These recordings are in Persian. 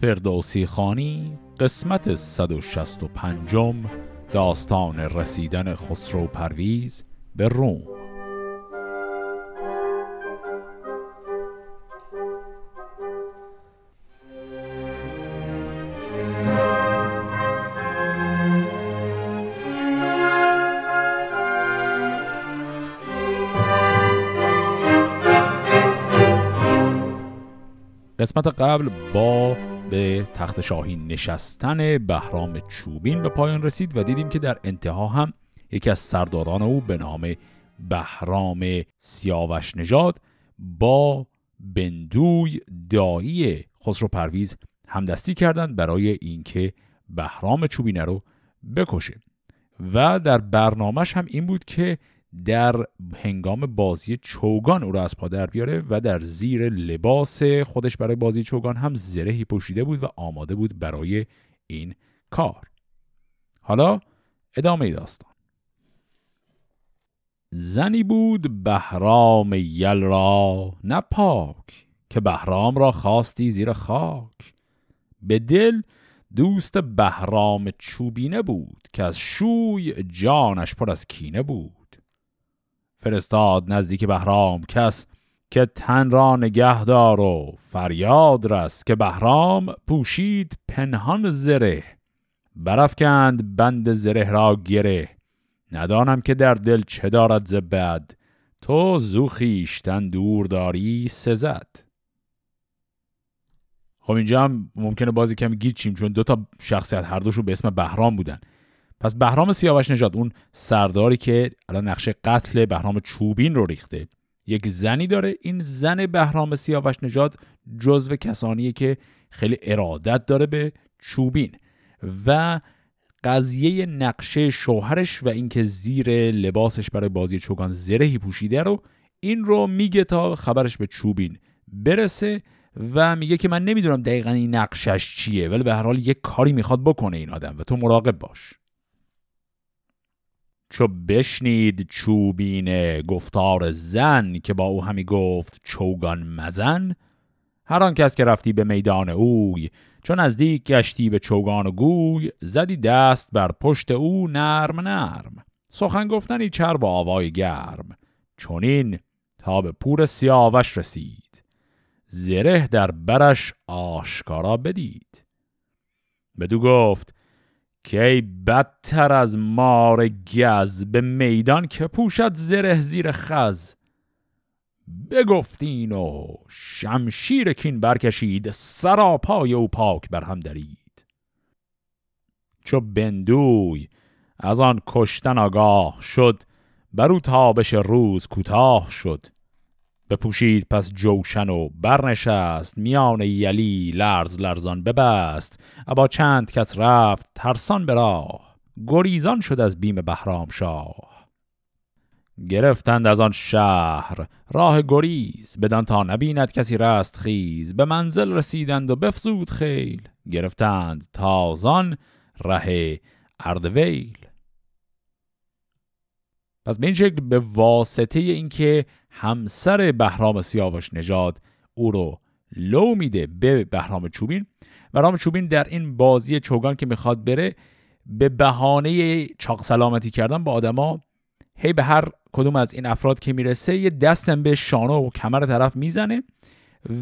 فردوسی خانی قسمت 165 داستان رسیدن خسرو پرویز به روم. قسمت قبل با به تخت شاهی نشستن بهرام چوبین به پایان رسید و دیدیم که در انتها هم یکی از سرداران او به نام بهرام سیاوش نژاد با بندوی دایی خسرو پرویز همدستی کردند برای اینکه بهرام چوبینه رو بکشه. و در برنامهش هم این بود که در هنگام بازی چوگان او را از پا بیاره و در زیر لباس خودش برای بازی چوگان هم زرهی پوشیده بود و آماده بود برای این کار. حالا ادامه داستان. زنی بود بهرام یل را نه که بهرام را خواستی زیر خاک. به دل دوست بهرام چوبینه بود که از شوی جانش پر از کینه بود. فرستاد نزدیک بهرام کس که تن را نگه دار و فریاد رست که بهرام پوشید پنهان زره. برافکند بند زره را گره. ندانم که در دل چه دارد زبد تو زوخیشتن دور داری سزد. خب اینجا هم ممکنه بازی کمی گیچیم چون دو تا شخصیت هر دوشون به اسم بهرام بودن. پس بهرام سیاوش نژاد اون سرداری که الان نقشه قتل بهرام چوبین رو ریخته یک زنی داره. این زن بهرام سیاوش نژاد جزو کسانیه که خیلی ارادت داره به چوبین و قضیه نقشه شوهرش و اینکه زیر لباسش برای بازی چوگان زرهی پوشیده رو این رو میگه تا خبرش به چوبین برسه و میگه که من نمی‌دونم دقیقا این نقشش چیه ولی به هر حال یک کاری می‌خواد بکنه این آدم و تو مراقب باش. چو بشنید چوبین گفتار زن که با او همی گفت چوگان مزن هر آن کس که رفتی به میدان اوی چون نزدیک گشتی به چوگان و گوی زدی دست بر پشت او نرم نرم سخن گفتنی چر با آوای گرم چونین تا به پور سیاوش رسید زره در برش آشکارا بدید. بدو گفت که ای بدتر از مار گز به میدان که پوشد زره زیر خز. بگفتین و شمشیر کین برکشید سراپای او پاک بر هم درید. چو بندوی از آن کشتن آگاه شد بر او تابش روز کوتاه شد. بپوشید پس جوشن و برنشست. میان یلی لرز لرزان ببست. ابا چند کس رفت ترسان به راه. گریزان شد از بیم بهرام شاه. گرفتند از آن شهر. راه گریز. بدان تا نبیند کسی رست خیز. به منزل رسیدند و بفزود خیل. گرفتند تازان ره اردویل. پس به این شکل به واسطه اینکه همسر بهرام سیاوش نژاد او رو لو میده به بهرام چوبین. بهرام چوبین در این بازی چوگان که می‌خواد بره به بهانه چاق سلامتی کردن با آدما هی به هر کدوم از این افراد که می‌رسه یه دستم به شانه و کمر طرف می‌زنه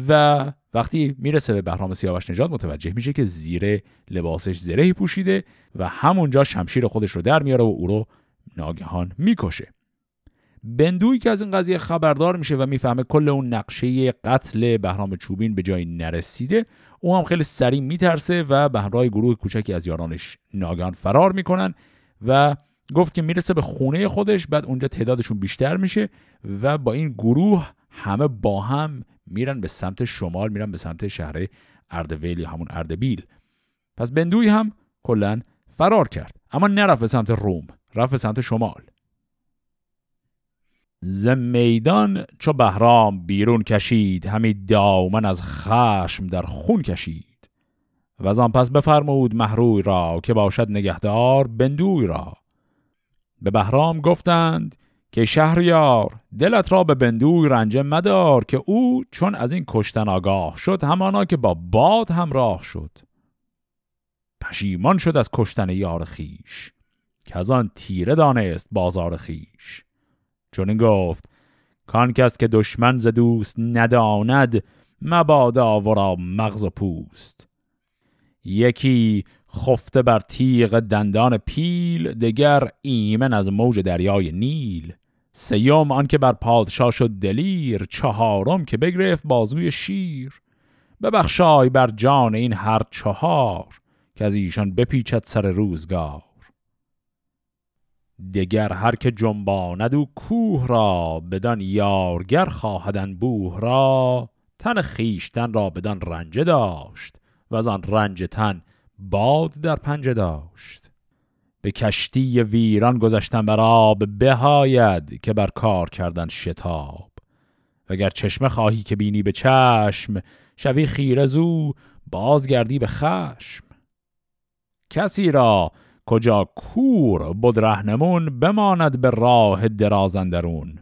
و وقتی می‌رسه به بهرام سیاوش نژاد متوجه میشه که زیر لباسش زرهی پوشیده و همونجا شمشیر خودش رو در میاره و او رو ناگهان می‌کشه. بندوی که از این قضیه خبردار میشه و می‌فهمه کل اون نقشه قتل بهرام چوبین به جایی نرسیده او هم خیلی سریع میترسه و به همراه گروه کوچکی از یارانش ناگهان فرار می‌کنن و گفت که می‌رسه به خونه خودش بعد اونجا تعدادشون بیشتر میشه و با این گروه همه با هم میرن به سمت شمال میرن به سمت شهر اردویل یا همون اردبیل. پس بندوی هم کلا فرار کرد اما نرفت به سمت روم رفت به سمت شمال. ز میدان چو بهرام بیرون کشید همی دامن از خشم در خون کشید. و از آن پس بفرمود محروی را که باشد نگهدار بندوی را. به بهرام گفتند که شهریار دلت را به بندوی رنجه مدار که او چون از این کشتن آگاه شد همانا که با باد همراه شد. پشیمان شد از کشتن یار خیش که از آن تیره دانست بازار خیش. چون گفت کان کس که دشمن ز دوست نداند مبادا ورا مغز و پوست. یکی خفته بر تیغ دندان پیل دگر ایمن از موج دریای نیل. سیوم آن که بر پادشاه شد دلیر چهارم که بگرفت بازوی شیر. ببخشای بر جان این هر چهار که از ایشان بپیچد سر روزگار. دگر هر که جنباند و کوه را بدان یارگر خواهدن بوه را تن خیشتن را بدان رنجه داشت و از آن رنج تن باد در پنجه داشت. به کشتی ویران گذشتن بر آب بهاید که بر کار کردن شتاب. وگر چشمه خواهی که بینی به چشم شوی خیره زو بازگردی به خشم. کسی را کجا کور بود رهنمون بماند به راه درازندرون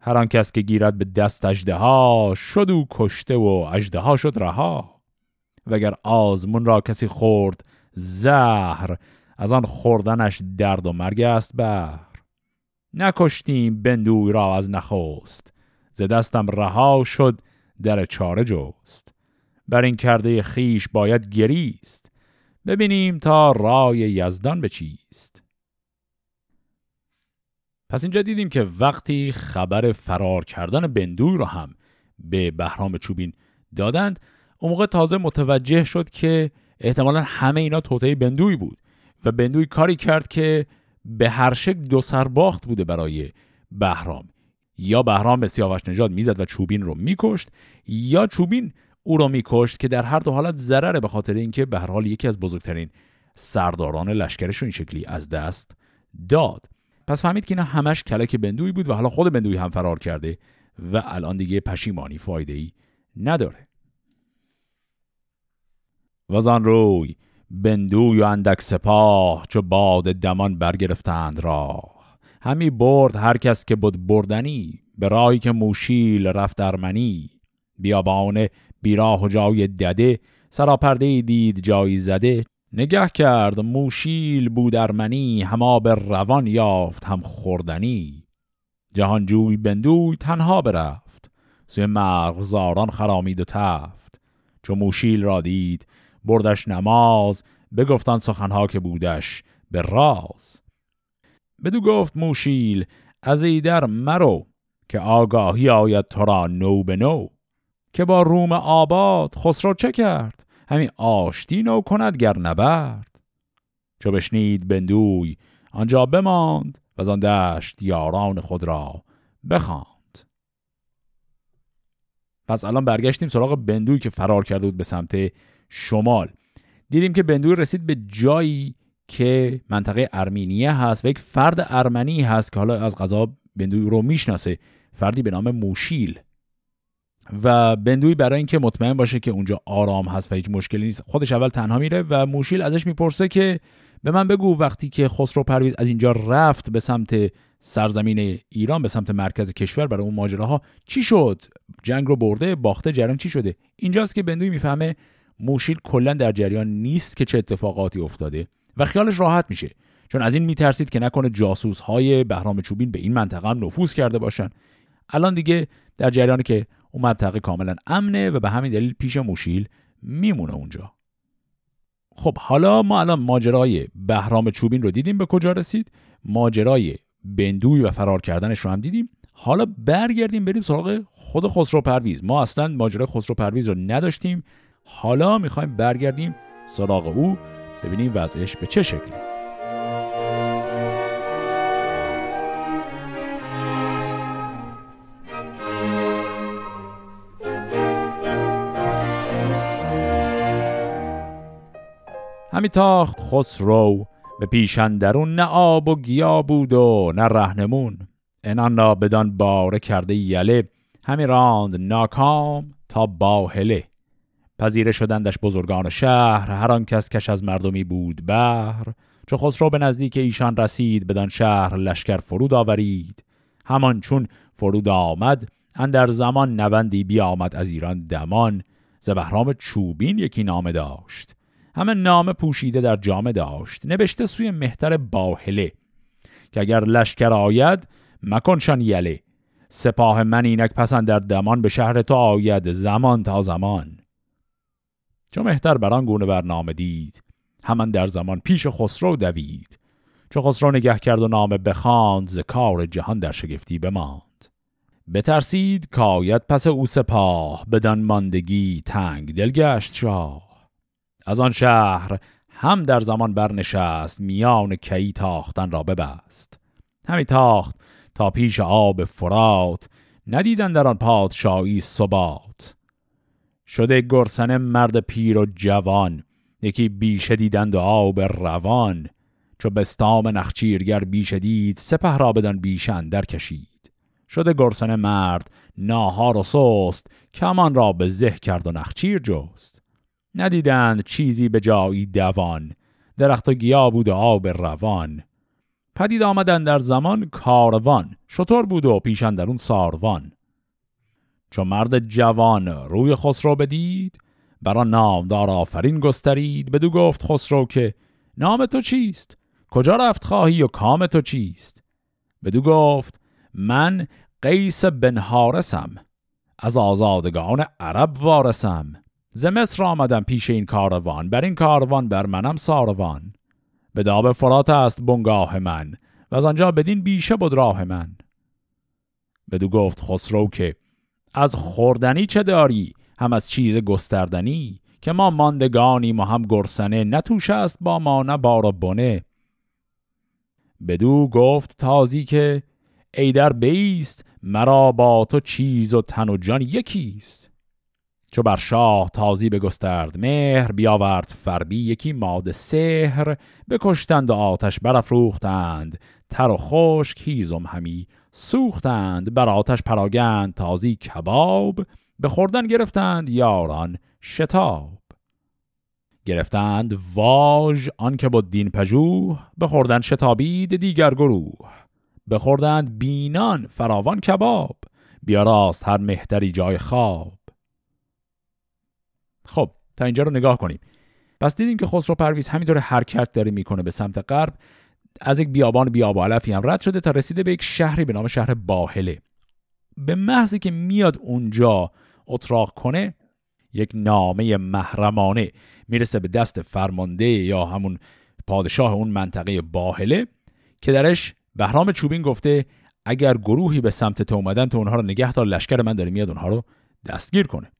هر آن کس که گیرد به دست اجده ها شد و کشته و اجده ها شد رها. وگر آزمون را کسی خورد زهر از آن خوردنش درد و مرگ است بر نکشتیم بندوی را از نخوست ز دستم رها شد در چاره جست. بر این کرده خیش باید گریست. ببینیم تا رای یزدان به چیست. پس اینجا دیدیم که وقتی خبر فرار کردن بندوی رو هم به بهرام چوبین دادند اون موقع تازه متوجه شد که احتمالا همه اینا توطعه بندوی بود و بندوی کاری کرد که به هر شکل دو سرباخت بوده برای بهرام. یا بهرام به سیاوش نژاد می‌زد و چوبین رو میکشت یا چوبین او را میکشت که در هر دو حالت ضرره به خاطر اینکه به هر حال یکی از بزرگترین سرداران لشکرش این شکلی از دست داد. پس فهمید که اینا همش کلک بندوی بود و حالا خود بندوی هم فرار کرده و الان دیگه پشیمانی فایده ای نداره وزان روی بندوی و اندک سپاه چو باد دمان برگرفتند راه. همی برد هر کس که بود بردنی به رایی که موشیل رفت ارمنی. بیابان بیراه و جای دده سراپرده دید جایی زده. نگه کرد موشیل بود ارمنی هما به روان یافت هم خوردنی. جهانجوی بندوی تنها برفت. سوی مرغزاران خرامید و تفت. چو موشیل را دید بردش نماز بگفتان سخنها که بودش به راز. بدو گفت موشیل از ایدر مرو که آگاهی آید تو را نو به نو. که با روم آباد خسرو چه کرد؟ همین آشتی نو کند گر نبرد. چو بشنید بندوی آنجا بماند و آن دشت یاران خود را بخواند. پس الان برگشتیم سراغ بندوی که فرار کرده بود به سمت شمال. دیدیم که بندوی رسید به جایی که منطقه ارمینیه هست و یک فرد ارمنی هست که حالا از غذا بندوی رو می‌شناسه. فردی به نام موشیل. و بندوی برای اینکه مطمئن باشه که اونجا آرام هست و هیچ مشکلی نیست خودش اول تنها میره و موشیل ازش می‌پرسه که به من بگو وقتی که خسرو پرویز از اینجا رفت به سمت سرزمین ایران به سمت مرکز کشور برای اون ماجراها چی شد؟ جنگ رو برده باخته جریان چی شده؟ اینجاست که بندوی می‌فهمه موشیل کلا در جریان نیست که چه اتفاقاتی افتاده و خیالش راحت میشه. چون از این میترسید که نکنه جاسوس های بهرام چوبین به این منطقه هم نفوذ کرده باشن. الان دیگه در جریانی که اون منطقه کاملا امنه و به همین دلیل پیش موشیل میمونه اونجا. خب حالا ما الان ماجرای بهرام چوبین رو دیدیم به کجا رسید؟ ماجرای بندوی و فرار کردنش رو هم دیدیم. حالا برگردیم بریم سراغ خود خسرو پرویز. ما اصلا ماجرای خسرو پرویز رو نداشتیم. حالا می‌خوایم برگردیم سراغ او ببینیم وضعش به چه شکلی. همی تاخت خسرو به پیشندرون نه آب و گیا بود و نه رهنمون. انان را بدان باره کرده یله همی راند ناکام تا باهله. پذیره شدندش بزرگان شهر هر آن کس کش از مردمی بود بهر. چو خسرو به نزدیک ایشان رسید بدان شهر لشکر فرود آورید. همان چون فرود آمد اندر زمان نوندی بیامد از ایران دمان. ز بهرام چوبین یکی نامه داشت. همه نامه پوشیده در جامه داشت. نوشته سوی مهتر باهله که اگر لشکر آید مکنشان یله سپاه من اینک پسند در دمان به شهر تو آید زمان تا زمان. چو مهتر بران گونه برنامه دید همان در زمان پیش خسرو دوید. چو خسرو نگه کرد و نامه بخواند ز کار جهان در شگفتی بماند. بترسید کاید پس او سپاه بدان ماندگی تنگ دل گشت شاه. از آن شهر هم در زمان برنشست میان کی تاختن را ببست. همی تاخت تا پیش آب فرات ندیدن در آن پادشاهی ثبات. شده گرسنه مرد پیر و جوان یکی بیشه دیدند و آب روان. چو بستام نخچیرگر بیشه دید سپه را بدن بیشن در کشید. شده گرسنه مرد ناهار و سست کمان را به زه کرد و نخچیر جست. ندیدند چیزی به جایی دوان. درخت و گیا بود و آب روان. پدید آمدن در زمان کاروان. شطور بود و پیشن در اون ساروان. چون مرد جوان روی خسرو بدید برا نامدار آفرین گسترید. بدو گفت خسرو که نام تو چیست؟ کجا رفت خواهی و کام تو چیست؟ بدو گفت من قیس بن حارسم از آزادگان عرب وارسم ز مصر آمدم پیش این کاروان. بر این کاروان بر منم ساروان. به داب فرات است بنگاه من و از آنجا بدین بیشه بود راه من. بدو گفت خسرو که از خوردنی چه داری؟ هم از چیز گستردنی؟ که ما ماندگانیم و هم گرسنه نتوش است با ما نه بار و بنه. بدو گفت تازی که ای در بیست مرا با تو چیز و تن و جان یکیست. چو بر شاه تازی بگسترد مهر بیاورد فربی یکی ماد سهر بکشتند و آتش برافروختند تر و خشک هیزم همی سوختند. بر آتش پراگند تازی کباب به خوردن گرفتند یاران شتاب. گرفتند واژ آنکه بود دین پژوه بخوردن شتابید دیگر گروه. بخوردند بینان فراوان کباب بیاراست هر مهتری جای خواب. خب تا اینجا رو نگاه کنیم. پس دیدیم که خسرو پرویز همینطور حرکت داره می‌کنه به سمت غرب. از یک بیابان بیابالفی هم رد شده تا رسیده به یک شهری به نام شهر باهله. به محضی که میاد اونجا اتراق کنه یک نامه محرمانه می‌رسه به دست فرمانده یا همون پادشاه اون منطقه باهله که درش بهرام چوبین گفته اگر گروهی به سمت تو اومدن تو اونها رو نگه دار لشکر من داره میاد اونها رو دستگیر کنه.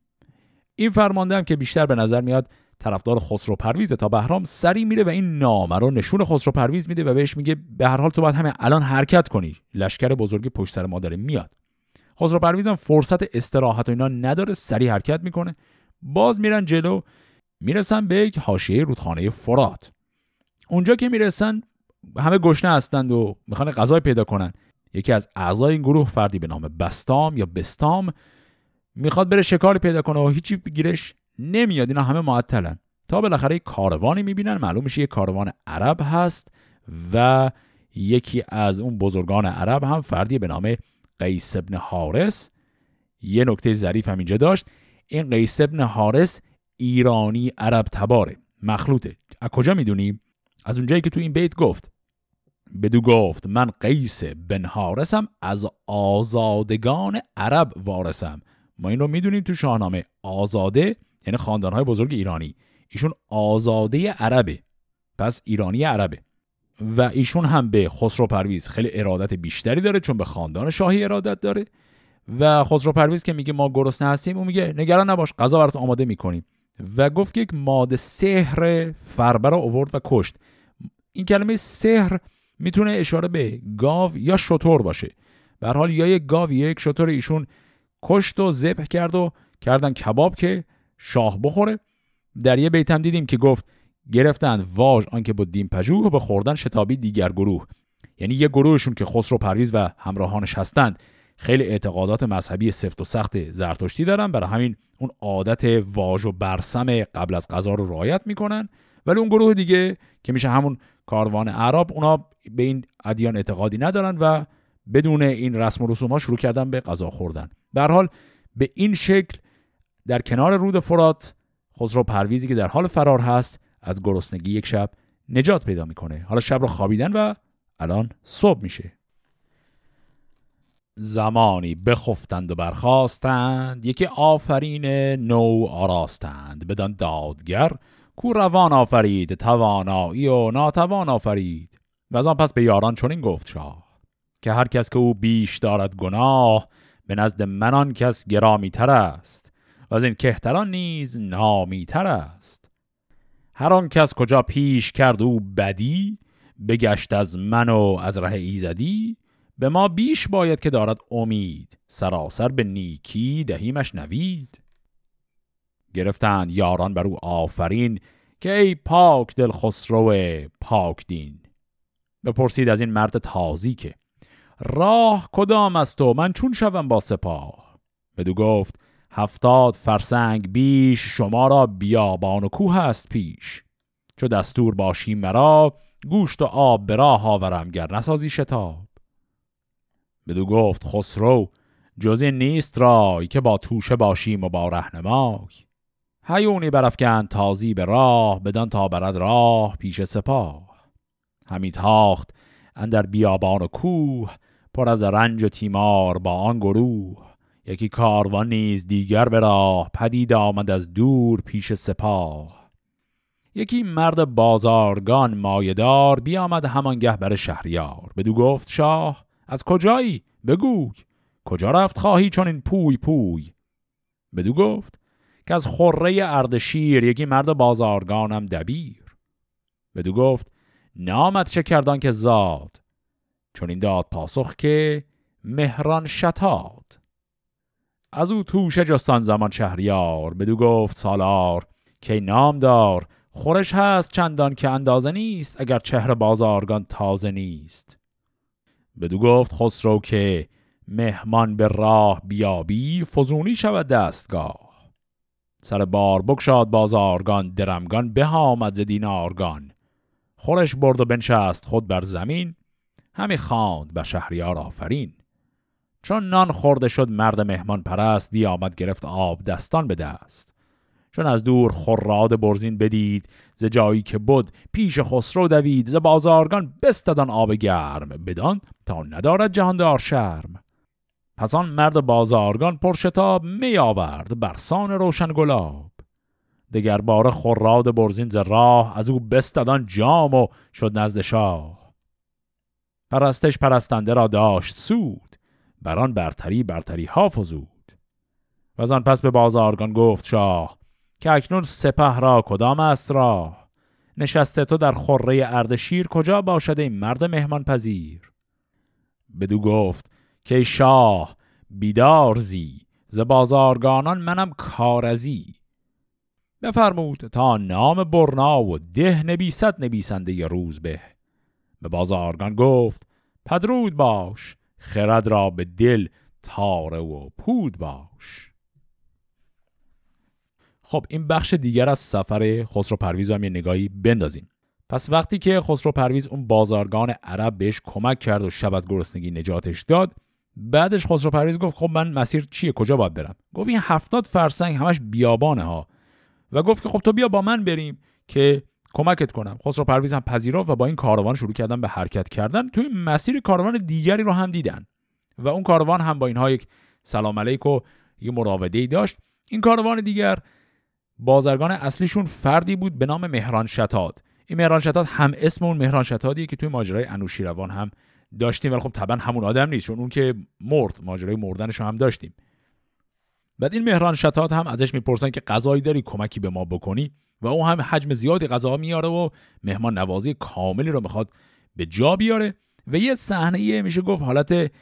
این فرمانده هم که بیشتر به نظر میاد طرفدار خسرو پرویزه. تا بهرام سری میره و این نامه رو نشون خسرو پرویز میده و بهش میگه به هر حال تو باید همه الان حرکت کنی. لشکر بزرگی پشت سر ما داره میاد. خسرو پرویز هم فرصت استراحت و اینا نداره سری حرکت می‌کنه. باز میرن جلو. می‌رسن به یک حاشیه رودخانه فرات. اونجا که می‌رسن همه گشنه هستند و می‌خوان غذای پیدا کنن. یکی از اعضای این گروه فردی به نام بستام یا بستام می‌خواد بره شکاری پیدا کنه و هیچی گیرش نمیاد. اینا همه معطلن. تا بالاخره یک کاروانی می‌بینن. معلوم میشه یک کاروان عرب هست و یکی از اون بزرگان عرب هم فردی به نام قیس ابن حارس یه نکته ظریف هم اینجا داشت. این قیس ابن حارس ایرانی عرب تباره. مخلوطه. از کجا می‌دونیم از اونجایی که تو این بیت گفت. بدو گفت من قیس بن حارسم از آزادگان عرب وارثم. ما این رو می‌دونیم تو شاهنامه. آزاده یعنی خاندانهای بزرگ ایرانی. ایشون آزاده عربه. پس ایرانی عربه. و ایشون هم به خسرو پرویز خیلی ارادت بیشتری داره چون به خاندان شاهی ارادت داره. و خسرو پرویز که میگه ما گرسنه هستیم اون میگه نگران نباش غذا برات آماده می‌کنیم. و گفت که یک ماده سحر فربر آورد و کشت. این کلمه سحر می‌تونه اشاره به گاو یا شطور باشه. به حال یا یک گاو یا یک شطور ایشون کشت و ذبح کرد و کردن کباب که شاه بخوره. در یه بیت هم دیدیم که گفت گرفتن واژ آنکه با دین پژوه به خوردن شتابی دیگر گروه. یعنی یه گروهشون که خسرو پرویز و همراهانش هستند. خیلی اعتقادات مذهبی سفت و سخت زرتشتی دارن. برای همین اون عادت واژ و برسم قبل از غذا رو رعایت می‌کنن. ولی اون گروه دیگه که میشه همون کاروان عرب اونا به این ادیان اعتقادی ندارن و بدون این رسم و رسوم ها شروع کردن به غذا خوردن. به حال به این شکل در کنار رود فرات خسرو پرویزی که در حال فرار هست از گرسنگی یک شب نجات پیدا می‌کنه. حالا شب رو خوابیدن و الان صبح میشه. زمانی بخفتند و برخواستند یکی آفرین نو آراستند. بدان دادگر کو روان آفرید توانایی و ناتوان آفرید. و از آن پس به یاران چنین گفت شاه. که هر کس که او بیش دارد گناه به نزد منان کس گرامی تر است. و از این کهتران نیز نامی تر است. هر آن کس کجا پیش کرد او بدی بگشت از من و از ره ایزدی به ما بیش باید که دارد امید. سراسر به نیکی دهیمش نوید. گرفتند یاران بر او آفرین که ای پاک دل خسرو پاک دین. بپرسید از این مرد تازی که راه کدام است و من چون شوم با سپاه؟ بدو گفت هفتاد فرسنگ بیش شما را بیابان و کوه است پیش. چو دستور باشی مرا گوشت و آب به راه آورم گر نسازی شتاب. بدو گفت خسرو جزی نیست رای که با توشه باشیم و با رهنمای. هیونی برفکن تازی به راه بدان تا برد راه پیش سپاه. همی تاخت اندر بیابان و کوه پر از رنج و تیمار با آن گروه. یکی کاروان نیز دیگر به راه پدید آمد از دور پیش سپاه. یکی مرد بازارگان مایدار بیامد همانگه بر شهریار. بدو گفت شاه از کجایی؟ بگوی کجا رفت خواهی چون این پوی پوی؟ بدو گفت که از خره اردشیر یکی مرد بازارگانم دبیر. بدو گفت نامت چه کردان که زاد؟ چون این داد پاسخ که مهران شتاد. از او توشه جستان زمان شهریار بدو گفت سالار که نام دار خورش هست چندان که اندازه نیست اگر چهره بازارگان تازه نیست. بدو گفت خسرو که مهمان به راه بیابی فزونی شود دستگاه. سر بار بکشاد بازارگان درمگان به آمد ز دینارگان. خورش برد و بنشست خود بر زمین همی خواند بر شهریار آفرین. چون نان خورده شد مرد مهمان پرست بیامد گرفت آب دستان به دست. چون از دور خراد برزین بدید ز جایی که بود پیش خسرو دوید ز بازارگان بستدان آب گرم بدان تا ندارد جهاندار شرم. پس آن مرد بازارگان پرشتاب می آورد برسان روشن گلاب. دگر بار خراد برزین ز راه از او بستدان جام و شد نزد شاه. پرستش پرستنده را داشت سود بران برتری برتری ها فزود و آن پس به بازارگان گفت شاه که اکنون سپه را کدام است را نشسته تو در خره اردشیر کجا باشد این مرد مهمان پذیر؟ بدو گفت که شاه بیدارزی ز بازارگانان منم کارزی بفرمود تا نام برنا و ده نبیست نبیسنده روز به به بازارگان گفت پدرود باش خرد را به دل تاره و پود باش. خب این بخش دیگر از سفر خسرو پرویز هم یه نگاهی بندازیم. پس وقتی که خسرو پرویز اون بازارگان عرب بهش کمک کرد و شب از گرسنگی نجاتش داد بعدش خسرو پرویز گفت خب من مسیر چیه؟ کجا باید برم؟ گفت این هفتاد فرسنگ همش بیابانه ها. و گفت که خب تو بیا با من بریم که کمکت کنم. خسرو پرویز هم پذیرفت و با این کاروان شروع کردن به حرکت کردن. توی مسیر کاروان دیگری رو هم دیدن. و اون کاروان هم با اینها یک سلام علیک و یه مراوده ای داشت. این کاروان دیگر بازرگان اصلیشون فردی بود به نام مهران شتاد. این مهران شتاد هم اسم اون مهران شتادیه که توی ماجرای انوشیروان هم داشتیم. ولی خب طبعا همون آدم نیست چون اون که مرد ماجرای مردنش هم داشتیم. بعد این مهران شتات هم ازش می‌پرسن که غذایی داری کمکی به ما بکنی؟ و او هم حجم زیادی غذا میاره و مهمان نوازی کاملی رو می‌خواد به جا بیاره. و یه صحنه میشه گفت حالت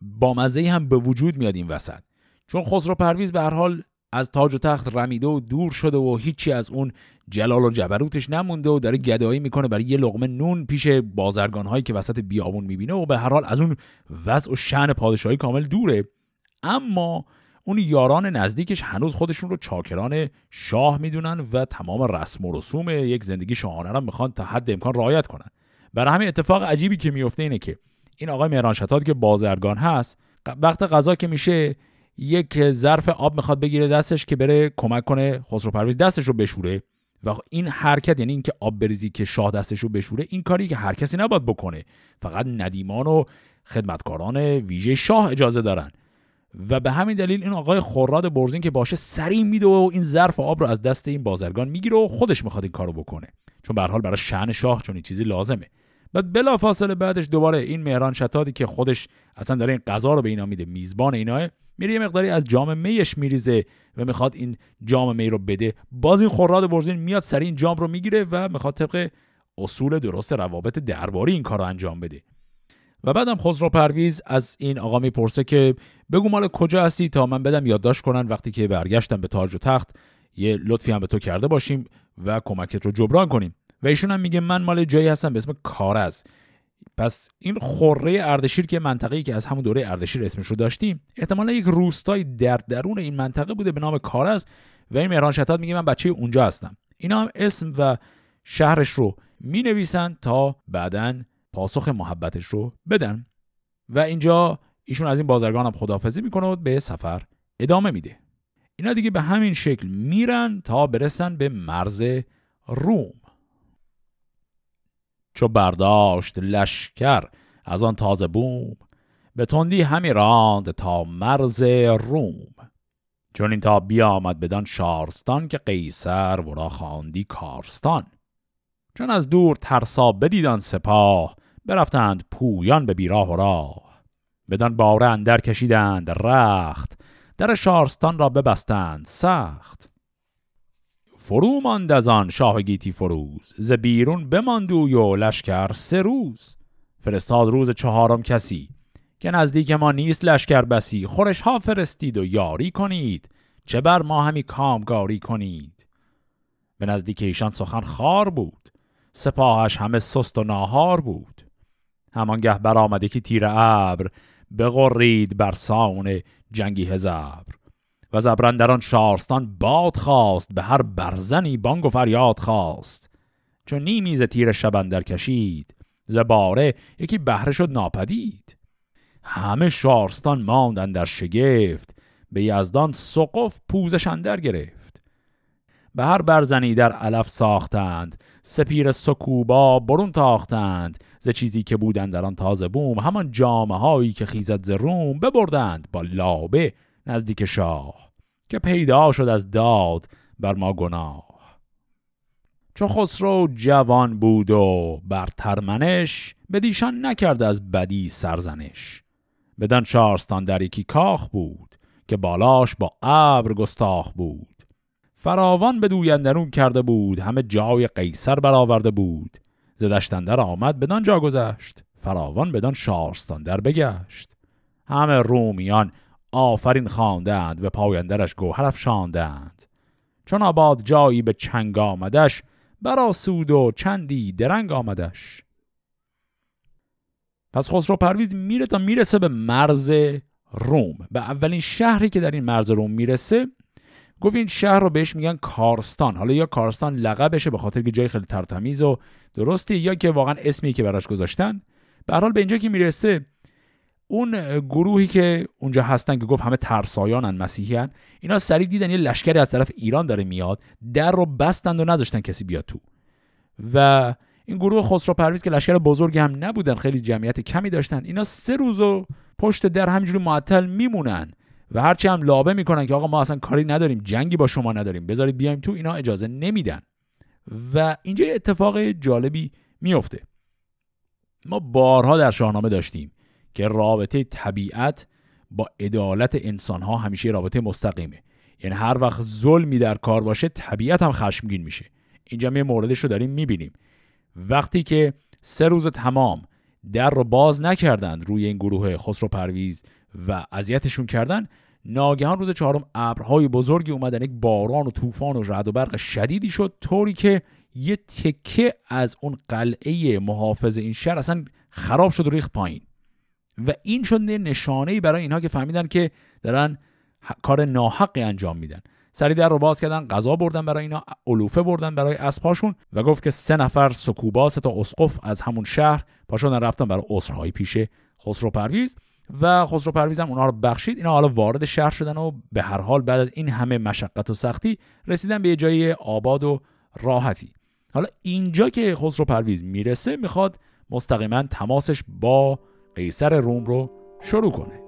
بامزه هم به وجود میاد این وسط. چون خسرو پرویز به هر حال از تاج و تخت رمیده و دور شده و هیچی از اون جلال و جبروتش نمونده و داره گدایی می‌کنه برای یه لغمه نون پیش بازرگان هایی که وسط بیابون می‌بینه و به هر حال از اون وضع و شن پادشاهی کامل دوره. اما اون یاران نزدیکش هنوز خودشون رو چاکران شاه می‌دونن و تمام رسم و رسوم یک زندگی شاهانه رو می‌خوان تا حد امکان رعایت کنن. برای همین اتفاق عجیبی که میفته اینه که این آقای مهران شتاد که بازرگان هست وقت غذا که میشه یک ظرف آب می‌خواد بگیره دستش که بره کمک کنه خسرو پرویز دستش رو بشوره و این حرکت یعنی اینکه آب بریزی که شاه دستش رو بشوره این کاری که هر کسی نباید بکنه. فقط ندیمان و خدمتکاران ویژه شاه اجازه دارن. و به همین دلیل این آقای خوراد برزین که باشه سریع میده و این ظرف آب رو از دست این بازرگان می‌گیره و خودش می‌خواد این کارو بکنه. چون به حال برای شأن شاه چون این چیزی لازمه. بعد بلا فاصله بعدش دوباره این مهران شتادی که خودش اصلا داره این غذا رو به اینا میده میزبان ایناه میره یه مقداری از جام میش میریزه و می‌خواد این جام می رو بده. باز این خوراد برزین میاد سری این جام رو می‌گیره و می‌خواد طبق اصول درست روابط درباری این کار انجام بده. و بعدم خسرو پرویز از این آقا می‌پرسه که بگو مال کجا هستی تا من بدم یادداشت کنن وقتی که برگشتم به تاج و تخت یه لطفی هم به تو کرده باشیم و کمکت رو جبران کنیم. و ایشون هم میگه من مال جایی هستم به اسم کارز پس این خوره اردشیر که منطقه‌ای که از همون دوره اردشیر اسمش رو داشتیم احتمالا یک روستای در درون این منطقه بوده به نام کارز و این مهران شتاد میگه من بچه اونجا هستم. اینا هم اسم و شهرش رو می نویسن تا بعدا پاسخ محبتش رو بدن. و اینجا ایشون از این بازرگان هم خدافزی می‌کنه و به سفر ادامه میده. اینا دیگه به همین شکل میرن تا برسن به مرز روم. چو برداشت لشکر از آن تازه بوم به تندی همی راند تا مرز روم. چون این تا بیامد بدان شارستان که قیصر ورا خواندی کارستان. چون از دور ترسا بدیدان سپاه برفتند پویان به بیراه و راه. بدان باره اندر کشیدند رخت. در شارستان را ببستند سخت. فرو ماند از آن شاه گیتی فروز. ز بیرون بماند و لشکر سه روز. فرستاد روز چهارم کسی. که نزدیک ما نیست لشکر بسی. خورش ها فرستید و یاری کنید. چه بر ما همی کامگاری کنید؟ به نزدیک ایشان سخن خار بود. سپاهش همه سست و ناهار بود. همانگه برآمده که تیر ابر بغرید بر سان جنگی هزبر. و زبرندران شارستان باد خواست به هر برزنی بانگ و فریاد خواست. چون نیمیز تیر شبندر کشید زباره یکی بهره شد ناپدید. همه شارستان ماندن در شگفت به یزدان سقف پوزش اندر گرفت. به هر برزنی در علف ساختند سپیر سکوبا برون تاختند. ز چیزی که بودند در آن تازه بوم همان جامعه هایی که خیزد ز روم ببردند با لابه نزدیک شاه که پیدا شد از داد بر ما گناه. چون خسرو جوان بود و بر ترمنش به دیشان نکرد از بدی سرزنش. بدن شارستان در یکی کاخ بود که بالاش با ابر گستاخ بود. فراوان به دویندرون کرده بود همه جای قیصر برآورده بود. زدشتندر آمد بدان جا گذشت. فراوان بدان شارستان در بگشت. همه رومیان آفرین خواندند به پایندرش گوهر افشاندند. چون آباد جایی به چنگ آمدش برا سود و چندی درنگ آمدش. پس خسرو پرویز میره تا می‌رسه به مرز روم. به اولین شهری که در این مرز روم می‌رسه گفت این شهر رو بهش میگن کارستان. حالا یا کارستان لقبشه به خاطر که جای خیلی ترتمیز و درستی یا که واقعا اسمی که براش گذاشتن. به حال به اینجا که می‌رسه اون گروهی که اونجا هستن که گفت همه ترسایانن مسیحیان اینا سریع دیدن یه لشکری از طرف ایران داره میاد در رو بستند و نذاشتن کسی بیاد تو. و این گروه خسرو پرویز که لشکر بزرگی هم نبودن خیلی جمعیت کمی داشتن اینا سه روز و پشت در همینجوری معطل میمونن. و هرچی هم لابه می‌کنن که آقا ما اصلا کاری نداریم جنگی با شما نداریم بذارید بیایم تو اینا اجازه نمیدن. و اینجا اتفاق جالبی میفته ما بارها در شاهنامه داشتیم که رابطه طبیعت با عدالت انسان ها همیشه رابطه مستقیمه. یعنی هر وقت ظلمی در کار باشه طبیعت هم خشمگین میشه. اینجا می موردش رو داریم می‌بینیم. وقتی که سه روز تمام در رو باز نکردند روی این گروه خسرو پرویز و اذیتشون کردن. ناگهان روز چهارم ابرهای بزرگی اومدن یک باران و طوفان و رعد و برق شدیدی شد طوری که یه تکه از اون قلعه محافظ این شهر اصلا خراب شد و ریخت پایین. و این شد نشانه برای اینها که فهمیدن که دارن کار ناحقی انجام میدن. سری در رو باز کردن غذا بردن برای اینا علوفه بردن برای اسبهاشون و گفت که سه نفر سکوباس تا اسقف از همون شهر پاشون رفتن برای عذرخواهی پیش خسرو پرویز. و خسرو پرویز هم رو بخشید. اینا حالا وارد شهر شدن و به هر حال بعد از این همه مشقت و سختی رسیدن به یه جای آباد و راحتی. حالا اینجا که خسرو پرویز می‌رسه می‌خواد مستقیما تماسش با قیصر روم رو شروع کنه.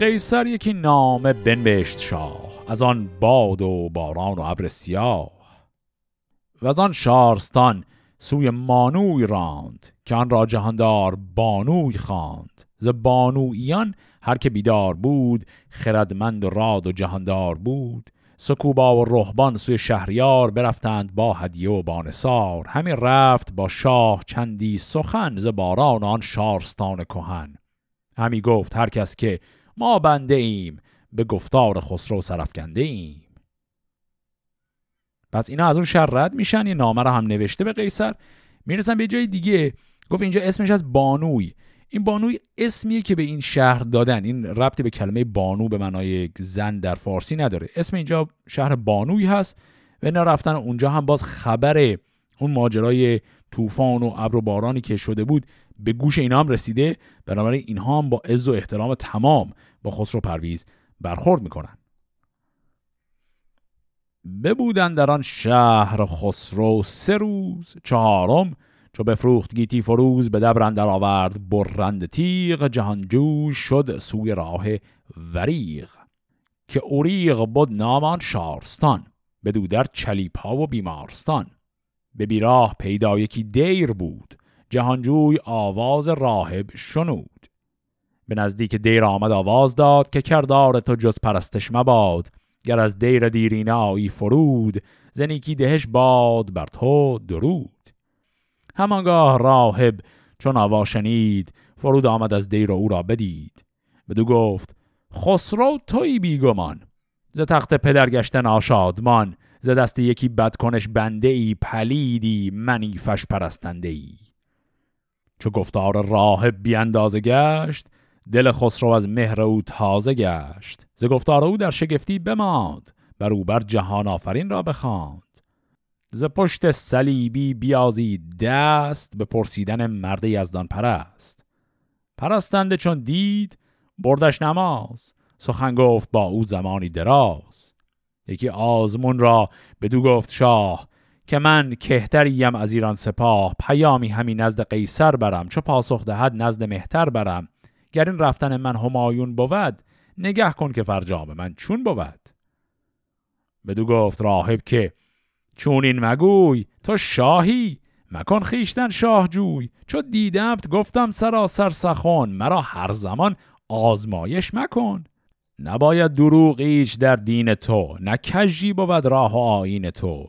قیصر یکی نامه بنوشت شاه. از آن باد و باران و ابر سیاه. و از آن شارستان سوی مانوی راند که آن را جهاندار بانوی خواند. ز بانویان هر که بیدار بود خردمند و راد و جهاندار بود. سکوبا و رهبان سوی شهریار برفتند با هدیه و بانسار همین رفت با شاه چندی سخن ز باران آن شارستان کهن. همی گفت هر کس که ما بنده ایم. به گفتار خسرو سرفکنده ایم. پس اینا از اون شهر رد میشن. یه نامه رو هم نوشته به قیصر. می‌رسن به جای دیگه. گفت اینجا اسمش از بانوی. این بانوی اسمیه که به این شهر دادن. این ربطی به کلمه بانو به معنای زن در فارسی نداره. اسم اینجا شهر بانوی هست. و اینا رفتن اونجا هم باز خبر اون ماجرای طوفان و ابر و بارانی که شده بود به گوش اینا هم رسیده بنابراین اینها هم با عز و احترام تمام با خسرو پرویز برخورد می‌کنن. ببودن در آن شهر خسرو سه روز چهارم چو بفروخت گیتی فروز به دبرن در آورد برند تیغ جهانجو شد سوی راه وریغ که اوریغ بود نامان شارستان بدو در چلیپا و بیمارستان. به بیراه پیدا یکی دیر بود جهانجوی آواز راهب شنود. به نزدیک دیر آمد آواز داد که کردار تو جز پرستش مباد گر از دیر دیرینه آیی فرود زنیکی دهش باد بر تو درود. همانگاه راهب چون آوا شنید فرود آمد از دیر او را بدید. بدو گفت خسرو توی بیگمان ز تخت پدر گشتن آشادمان ز دست یکی بدکنش بنده ای پلیدی منیفش پرستنده ای چو گفتار راهب بیاندازه گشت دل خسرو از مهر او تازه گشت. ز گفتار او در شگفتی بماند بر او بر جهان آفرین را بخواند. ز پشت صلیبی بیازی دست به پرسیدن مرد یزدان پرست. پرستنده چون دید بردش نماز. سخن گفت با او زمانی دراز. یکی آزمون را بدو گفت شاه که من کهتریم از ایران سپاه پیامی همین نزد قیصر برم چو پاسخ دهد نزد مهتر برم. گر این رفتن من همایون بود نگه کن که فرجام من چون بود. بدو گفت راهب که چون این مگوی تو شاهی مکن خیشتن شاه جوی چو دیدمت گفتم سراسر سخن مرا هر زمان آزمایش مکن. نباید دروغ ایچ در دین تو نه کجی بود راه و آین تو.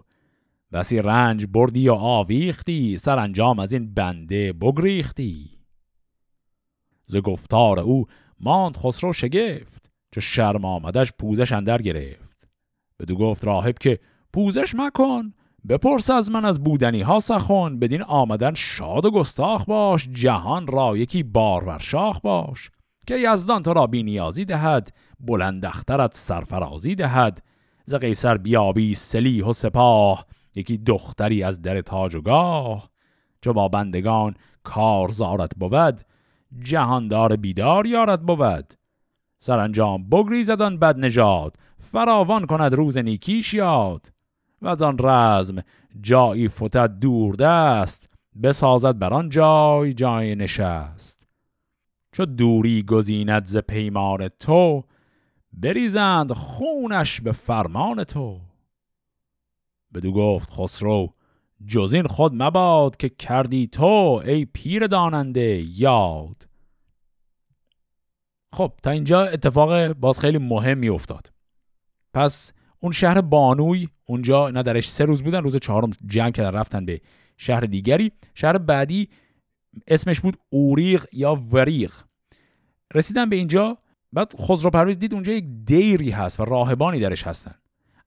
بسی رنج بردی و آویختی سرانجام از این بنده بگریختی. ز گفتار او ماند خسرو شگفت چو شرم آمدش پوزش اندر گرفت. بدو گفت راهب که پوزش مکن بپرس از من از بودنی ها سخن بدین آمدن شاد و گستاخ باش جهان را یکی بارور شاخ باش. که یزدان تو را بینیازی دهد بلند اخترت سرفرازی دهد. ز قیصر بیابی سلیح و سپاه یکی دختری از در تاج و گاه. چو با بندگان کار زارت بود جهاندار بیدار یارت بود. سرانجام بگریزد آن بد نژاد فراوان کند روز نیکیش یاد و از آن رزم جایی فتد دور دست بسازد بر آن جای جای نشست. چو دوری گزیند ز پیمان تو بریزند خونش به فرمان تو. بدو گفت خسرو جزین خود مباد که کردی تو ای پیر داننده یاد. خب تا اینجا اتفاق باز خیلی مهمی افتاد. پس اون شهر بانوی اونجا اینا درش سه روز بودن روز چهارم جمع کردن رفتن به شهر دیگری. شهر بعدی اسمش بود اوریغ یا وریغ. رسیدن به اینجا بعد خسرو پرویز دید اونجا یک دیری هست و راهبانی درش هستن.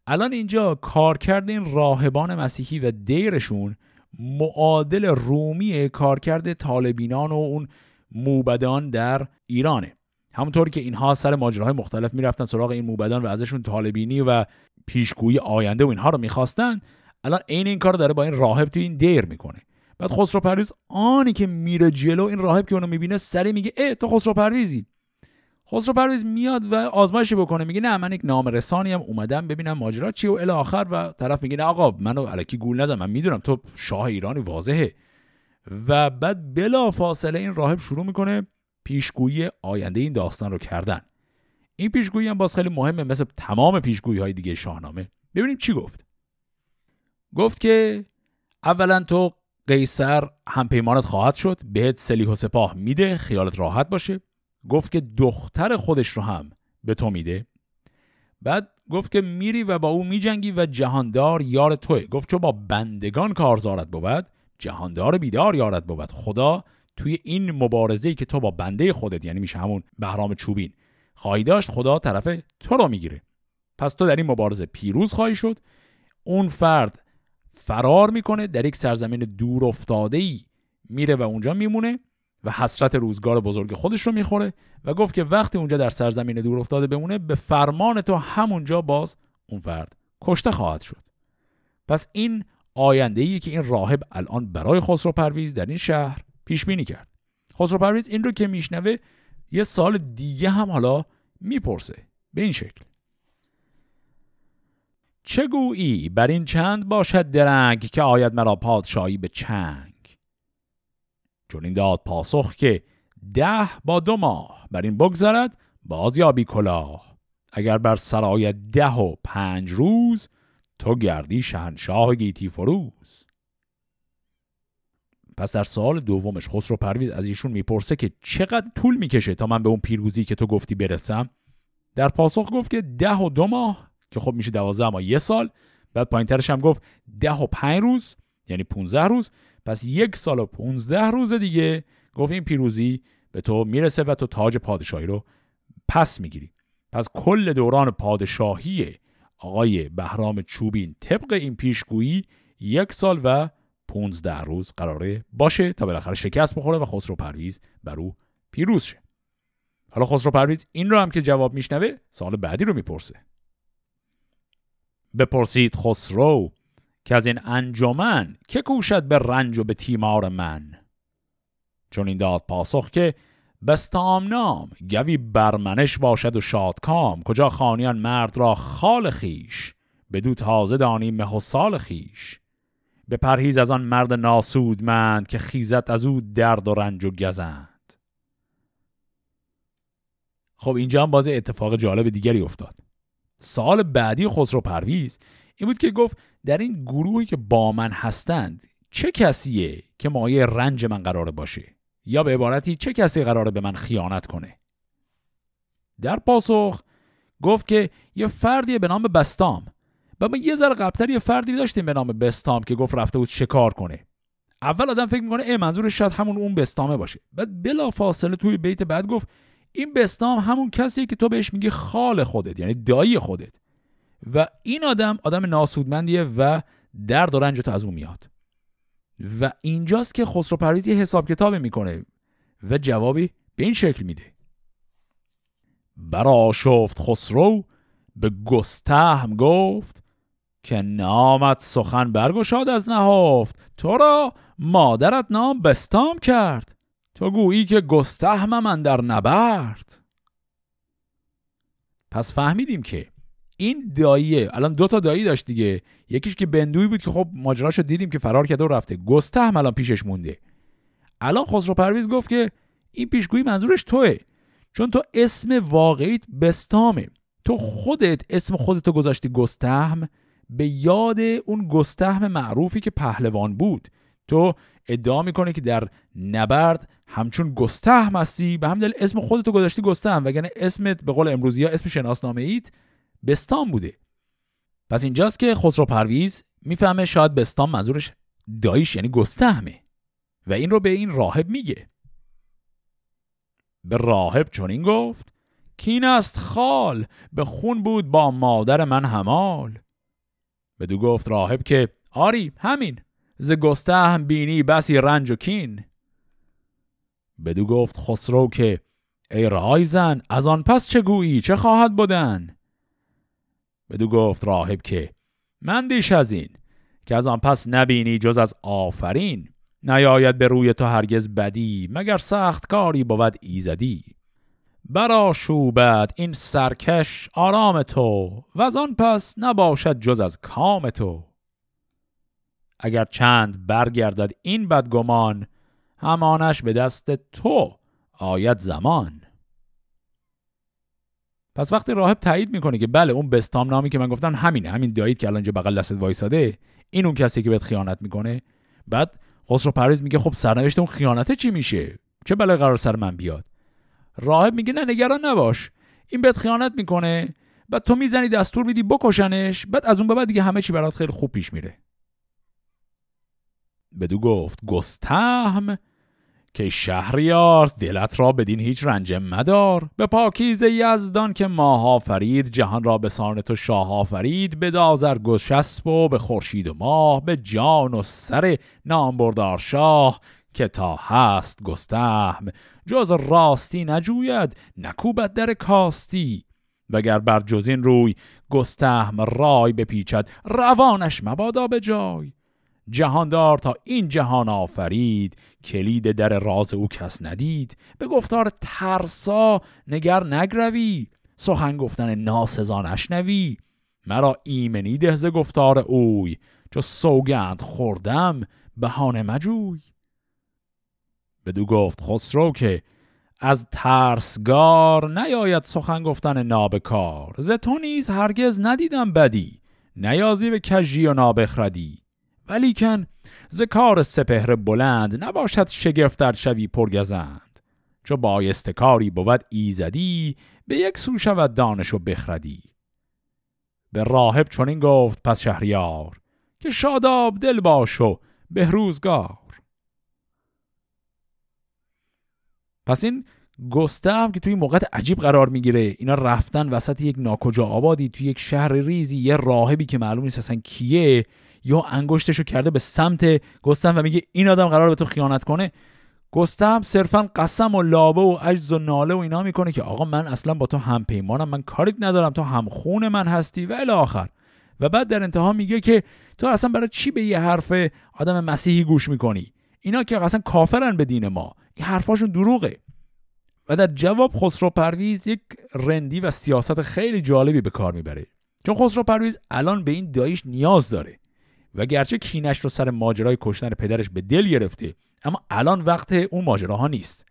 الان اینجا کارکرد این راهبان مسیحی و دیرشون معادل رومی کارکرد طالبینان و اون موبدان در ایرانه. همونطور که اینها سر ماجراهای مختلف می‌رفتن سراغ این موبدان و ازشون طالبینی و پیشگویی آینده و اینها رو می‌خواستن الان عین این کار داره با این راهب تو این دیر می‌کنه. بعد خسرو پرویز آنی که میره جلو این راهب که اونو می‌بینه سری میگه اه تو خسرو پرویزی خسرو پرویز میاد و آزمایشی بکنه. میگه نه من یک نام رسانی هم اومدم ببینم ماجرا چی و الی آخر و طرف میگه نه آقا منو الکی گول نزن من می‌دونم تو شاه ایرانی واضحه. و بعد بلا فاصله این راهب شروع می‌کنه پیشگویی آینده این داستان رو کردن. این پیشگویی هم باز خیلی مهمه مثل تمام پیشگویی های دیگه شاهنامه. ببینیم چی گفت. گفت که اولا تو قیصر همپیمانت خواهد شد بهت سلیح و سپاه میده خیالت راحت باشه. گفت که دختر خودش رو هم به تو میده. بعد گفت که میری و با او میجنگی و جهاندار یار توه. گفت چون با بندگان کارزارت بود جهاندار بیدار یارت بود. خدا توی این مبارزه که تو با بنده خودت یعنی میشه همون بهرام چوبین خواهی داشت خدا طرف تو رو می‌گیره. پس تو در این مبارزه پیروز خواهی شد. اون فرد فرار می‌کنه در یک سرزمین دور افتاده ای میره و اونجا میمونه. و حسرت روزگار بزرگ خودش رو می‌خوره و گفت که وقتی اونجا در سرزمین دور افتاده بمونه به فرمان تو همونجا باز اون فرد کشته خواهد شد. پس این آینده ای که این راهب الان برای خسرو پرویز در این شهر پیش بینی کرد. خسرو پرویز این رو که میشنوه یه سال دیگه هم حالا می‌پرسه به این شکل. چه گویی بر این چند باشد درنگ که آید مرا پادشاهی به چنگ؟ چون این داد پاسخ که ده با دو ماه بر این بگذرد باز یابی کلاه. اگر بر سرای ده و پنج روز تو گردی شهنشاه گیتی فروز. پس در سال دومش خسرو پرویز از ایشون می‌پرسه که چقدر طول می‌کشه تا من به اون پیروزی که تو گفتی برسم؟ در پاسخ گفت که ده و دو ماه که خب میشه دوازده ماه یه سال. بعد پایین ترش هم گفت ده و پنج روز یعنی 15 روز. پس یک سال و 15 روز دیگه گفت این پیروزی به تو می‌رسه و تو تاج پادشاهی رو پس می‌گیری. پس کل دوران پادشاهی آقای بهرام چوبین طبق این پیشگویی یک سال و 15 روز قراره باشه تا بالاخره شکست بخوره و خسرو پرویز بر او پیروز شه. حالا خسرو پرویز این رو هم که جواب میشنوه سال بعدی رو می‌پرسه. بپرسید خسرو که از این انجمن که کوشد به رنج و به تیمار من. چون این داد پاسخ که بستام نام گوی برمنش باشد و شادکام کجا خانیان مرد را خال خیش بدو تازه دانی مه و سال خیش به پرهیز از آن مرد ناسودمند که خیزت از او درد و رنج و گزند. خب اینجا هم باز اتفاق جالب دیگری افتاد. سال بعدی خسرو پرویز این بود که گفت در این گروهی که با من هستند چه کسیه که مایه رنج من قراره باشه؟ یا به عبارتی چه کسی قراره به من خیانت کنه؟ در پاسخ گفت که یه فردیه به نام بستام و ما یه ذره قبلتر یه فردی داشتیم به نام بستام که گفت رفته بود شکار کنه. اول آدم فکر می‌کنه ای منظورش شاید همون اون بستامه باشه. بعد بلا فاصله توی بیت بعد گفت این بستام همون کسیه که تو بهش میگی خال خودت یعنی دایی خودت. و این آدم آدم ناسودمندیه و درد و رنج تو از اون میاد. و اینجاست که خسرو پرویز یه حساب کتابی می‌کنه و جوابی به این شکل میده. برا شفت خسرو به گستهم گفت که نامت سخن برگشاد از نهافت. تو را مادرت نام بستام کرد. تو گویی که گستهم من در نبرد. پس فهمیدیم که این داییه. الان دو تا دایی داشت دیگه. یکیش که بندوی بود که خب ماجراشو دیدیم که فرار کرده و رفته. گستهم الان پیشش مونده. الان خسرو پرویز گفت که این پیشگویی منظورش توه. چون تو اسم واقعیت بستامه تو خودت اسم خودتو گذاشتی گستهم به یاد اون گستهم معروفی که پهلوان بود. تو ادعا می‌کنه که در نبرد همچون گستهم هستی؟ به هم دل اسم خودتو گذاشتی گستهم. وگرنه اسمت به قول امروزی ها اسم شناسنامه ایت بستام بوده. پس اینجاست که خسرو پرویز می‌فهمه شاید بستام منظورش دایش یعنی گستهمه و این رو به این راهب میگه. به راهب چنین گفت کین است خال به خون بود با مادر من همال. بدو گفت راهب که آری همین ز گستهم بینی بسی رنج و کین. بدو گفت خسرو که ای رایزن از آن پس چه گویی؟ چه خواهد بودن بدو گفت راهب که من دیش از این که از آن پس نبینی جز از آفرین. نیاید به روی تو هرگز بدی مگر سخت کاری بود ایزدی. برا شوبت این سرکش آرام تو و از آن پس نباشد جز از کام تو. اگر چند برگردد این بدگمان همانش به دست تو آید زمان. پس وقتی راهب تایید می‌کنه که بله اون بستام نامی که من گفتم همینه همین دایید که الان اینجا بغل دستت وایساده این اون کسی که بهت خیانت می‌کنه. بعد خسرو پرویز میگه خب سرنوشت اون خیانته چی میشه؟ چه بلای قرار سر من بیاد؟ راهب میگه نه نگران نباش. این بهت خیانت می‌کنه. بعد تو می‌زنی دستور میدی بکشنش. بعد از اون به بعد دیگه همه چی برات خیلی خوب پیش میره. بدو گفت گستهم که شهریار دلت را بدین هیچ رنج مدار. به پاکیز یزدان که ماه فرید جهان را به سان تو شاه آفرید. به دازر گشسب و به خورشید و ماه به جان و سر نامبردار شاه که تا هست گستهم. جز راستی نجوید نکوبت در کاستی. وگر بر جزین روی گستهم رای بپیچد روانش مبادا به جای. جهاندار تا این جهان آفرید کلید در راز او کس ندید. به گفتار ترسا نگر نگروی. سخن گفتن ناسزا نشنوی مرا ایمنی دهز گفتار اوی. چو سوگند خوردم بهانه مجوی. بدو گفت خسرو که از ترسگار نیاید سخن گفتن نابکار. ز تو نیز هرگز ندیدم بدی. نیازی به کژی و نابخردی. ولیکن ز کار سپهر بلند نباشد شگفت در شوی پرگزند چو بایست کاری بود ایزدی به یک سو شود دانش و بخردی. به راهب چنین گفت پس شهریار که شاداب دل باش و بهروزگار پس این گستم که توی موقع عجیب قرار می‌گیره. اینا رفتن وسط یک ناکجا آبادی توی یک شهر ریزی یه راهبی که معلوم نیست اصلا کیه. یا انگشتشو کرده به سمت گستم و میگه این آدم قرار به تو خیانت کنه. گستم صرفا قسم و لابه و عجز و ناله و اینا می‌کنه که آقا من اصلا با تو هم پیمانم من کاریت ندارم تو هم خون من هستی و الی آخر. و بعد در انتها میگه که تو اصلا برای چی به یه حرف آدم مسیحی گوش می‌کنی؟ اینا که اصلا کافرن به دین ما. این حرفاشون دروغه. و در جواب خسرو پرویز یک رندی و سیاست خیلی جالبی به کار می‌بره. چون خسرو پرویز الان به این دایش نیاز داره. و گرچه کینش رو سر ماجرای کشتن پدرش به دل گرفته اما الان وقت اون ماجراها نیست.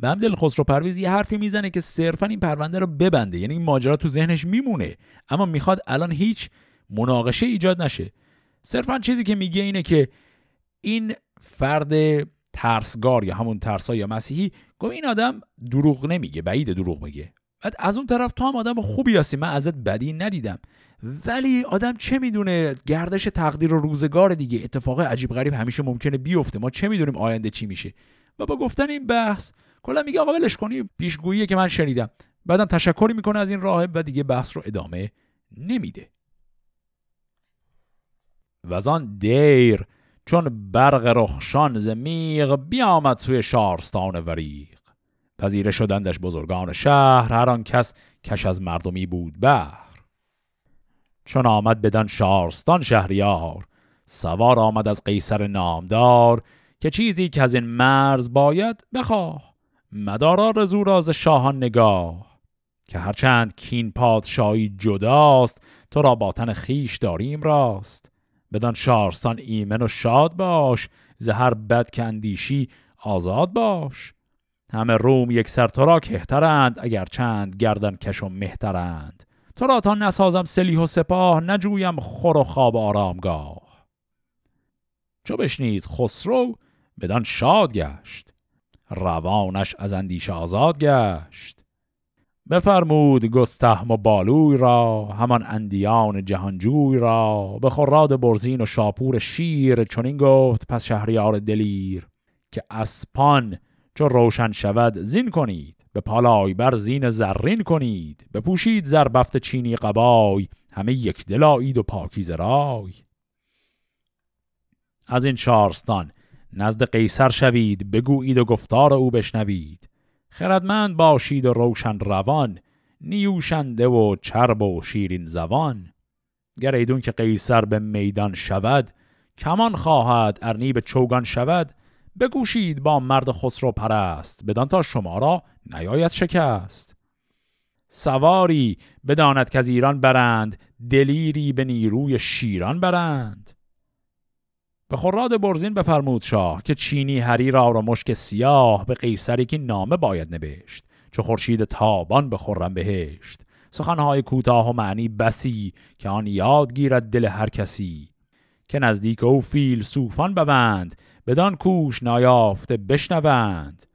به هم دل خسرو پرویز یه حرفی می‌زنه که صرفا این پرونده رو ببنده یعنی این ماجرا تو ذهنش میمونه اما می‌خواد الان هیچ مناقشه ایجاد نشه. صرفا چیزی که میگه اینه که این فرد ترسگار یا همون ترسا یا مسیحی گفت این آدم دروغ نمیگه بعید دروغ میگه. بعد از اون طرف تو هم آدم خوبی هستی من ازت بدی ندیدم. ولی آدم چه می‌دونه؟ گردش تقدیر و روزگار دیگه. اتفاق عجیب غریب همیشه ممکنه بیفته. ما چه می‌دونیم آینده چی میشه؟ و با گفتن این بحث. کلا میگه آقا ولش کنی پیشگویی که من شنیدم. بعدم تشکری می‌کنه از این راهب و دیگه بحث رو ادامه نمیده. و آن دیر چون برق رخشان زمیغ بیامد سوی شارستان وریق پذیره شدندش بزرگان شهر. هر کس کش از مردمی بود بهر چون آمد بدن شارستان شهریار. سوار آمد از قیصر نامدار که چیزی که از این مرز باید بخواه. مدارا رزو راز شاهان نگاه. که هرچند کین پادشاهی جداست تو را باطن خیش داریم راست. بدان شارستان ایمن و شاد باش زهر بد کندیشی آزاد باش. همه روم یک سر تو را کهترند اگر چند گردن کش و مهترند. تو را تا نسازم سلیح و سپاه نجویم خور و خواب آرامگاه؟ چو بشنید خسرو بدان شاد گشت. روانش از اندیشه آزاد گشت. بفرمود گستهم و بالوی را همان اندیان جهانجوی را. به خراد برزین و شاپور شیر چنین گفت پس شهریار دلیر که اسپان چو روشن شود زین کنید. به پالای بر زین زرین کنید بپوشید زربفت چینی قبای همه یک دلایید و پاکیز رای. از این شارستان نزد قیصر شوید بگویید و گفتار او بشنوید. خردمند باشید و روشن روان نیوشنده و چرب و شیرین زبان گر ایدون که قیصر به میدان شود کمان خواهد ارنی به چوگان شود. بگوشید با مرد خسرو پرست بدان تا شما را نیاید شکست. سواری بداند که از ایران برند دلیری به نیروی شیران برند. به خوراد برزین بفرمود شاه که چینی هری را را مشک سیاه به قیصری که نامه باید نوشت چو خورشید تابان به خورم بهشت. سخنهای کوتاه و معنی بسی که آن یاد گیرد دل هر کسی. که نزدیک او فیل سوفان بوند بدان کوش نایافته بشنوند.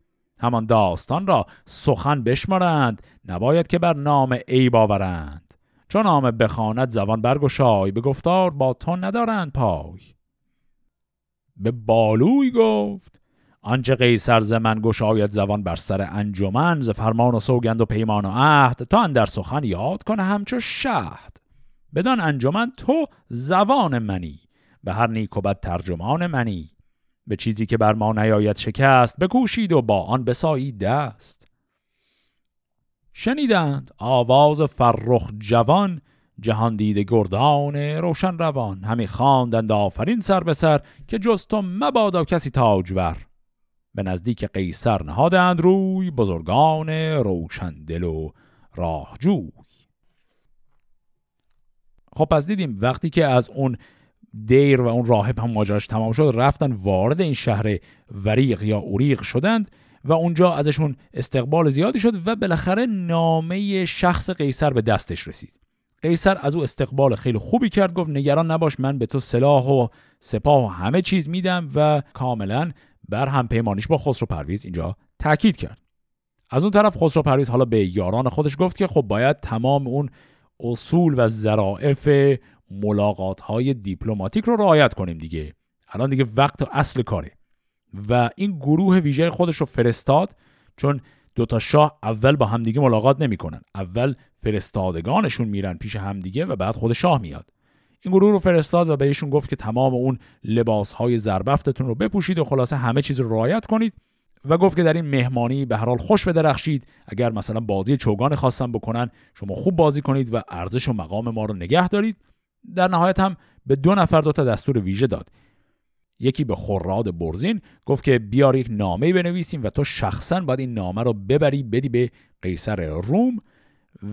همان داستان را سخن بشمارند نباید که بر نام ای باورند چون نام بخواند زبان برگشای به گفتار با تو ندارند پای. به بالوی گفت آنچه قیصر ز من گشاید زبان بر سر انجمن ز فرمان و سوگند و پیمان و عهد تا اندر سخن یاد کنه همچو شهد. بدان انجمن تو زبان منی به هر نیک و بد ترجمان منی. به چیزی که بر ما نیاید شکست بکوشید و با آن بسایید دست. شنیدند آواز فرخ جوان جهان دیده گردان روشن روان. همی خواندند آفرین سر به سر که جز تو مبادا کسی تاجور. به نزدیک قیصر نهادند روی بزرگان روشن دل و راهجوی. خب پس دیدیم وقتی که از اون دیر و اون راهب هم ماجراش تمام شد. رفتن وارد این شهر وریق یا اوریق شدند و اونجا ازشون استقبال زیادی شد و بالاخره نامه شخص قیصر به دستش رسید. قیصر از او استقبال خیلی خوبی کرد گفت نگران نباش من به تو سلاح و سپاه و همه چیز میدم و کاملا بر هم پیمانیش با خسرو پرویز اینجا تاکید کرد. از اون طرف خسرو پرویز حالا به یاران خودش گفت که خب باید تمام اون اصول و ظرائف ملاقات های دیپلماتیک رو رعایت کنیم دیگه. الان دیگه وقت و اصل کاره. و این گروه ویژه خودش رو فرستاد چون دوتا شاه اول با همدیگه ملاقات نمی‌کنن. اول فرستادگانشون میرن پیش همدیگه و بعد خود شاه میاد. این گروه رو فرستاد و بهشون گفت که تمام اون لباس های زربفتتون رو بپوشید و خلاصه همه چیز رو رعایت کنید و گفت که در این مهمانی به هر حال خوش بدرخشید. اگر مثلا بازی چوگان خواستن بکنن شما خوب بازی کنید و ارزش و مقام ما رو نگه دارید. در نهایت هم به دو نفر دو تا دستور ویژه داد. یکی به خراد برزین گفت که بیار یک نامه بنویسیم و تو شخصا باید این نامه رو ببری بدی به قیصر روم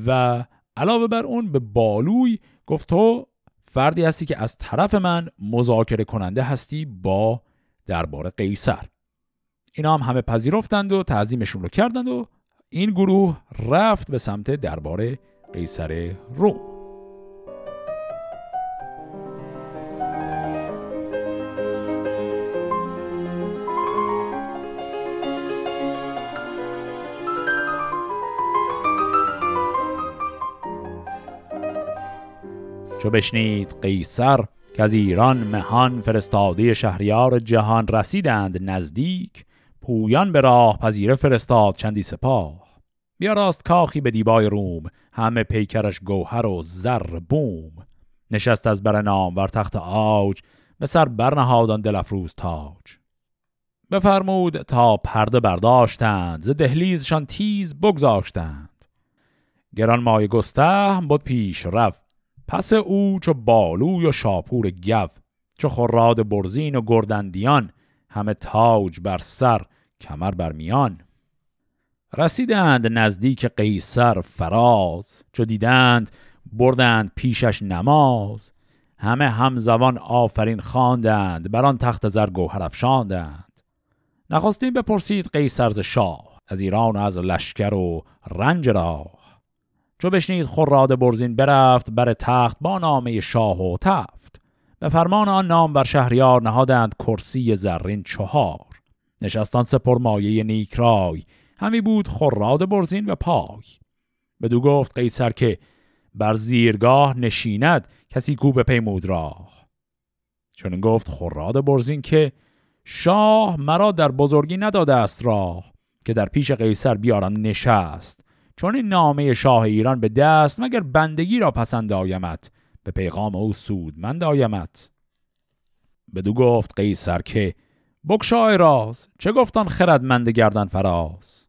و علاوه بر اون به بالوی گفت تو فردی هستی که از طرف من مذاکره کننده هستی با دربار قیصر. اینا هم همه پذیرفتند و تعظیمشون رو کردند و این گروه رفت به سمت دربار قیصر روم. چو بشنید قیصر که از ایران مهان فرستاده شهریار جهان رسیدند نزدیک پویان به راه پذیره فرستاد چندی سپاه. بیا راست کاخی به دیبای روم همه پیکرش گوهر و زر بوم. نشست از بر نام بر تخت آج به سر برنهادان دلفروز تاج. بفرمود تا پرده برداشتند ز دهلیزشان تیز بگذاشتند. گران مای گسته بود پیش رفت. پس او چو بالوی و شاپور گو چو خراد برزین و گردندیان همه تاج بر سر کمر بر میان. رسیدند نزدیک قیصر فراز چو دیدند بردند پیشش نماز. همه همزبان آفرین خواندند بر آن تخت زر گوهر افشاندند. نخستین بپرسید قیصر ز شاه از ایران و از لشکر و رنج راه. چو بشنید خراد برزین برفت بر تخت با نامه شاه و تفت. به فرمان آن نام بر شهریار نهادند کرسی زرین چهار. نشستان سپر مایه نیکرای همی بود خراد برزین و پای. بدو گفت قیصر که بر زیرگاه نشیند کسی کو به پیمود راه. چون گفت خراد برزین که شاه مرا در بزرگی نداده است راه که در پیش قیصر بیارم نشست. چون این نامه شاه ایران به دست مگر بندگی را پسند آیمت؟ به پیغام او سود من آیمت. بدو گفت قیصر که بکشای راز چه گفتان خردمند گردن فراز؟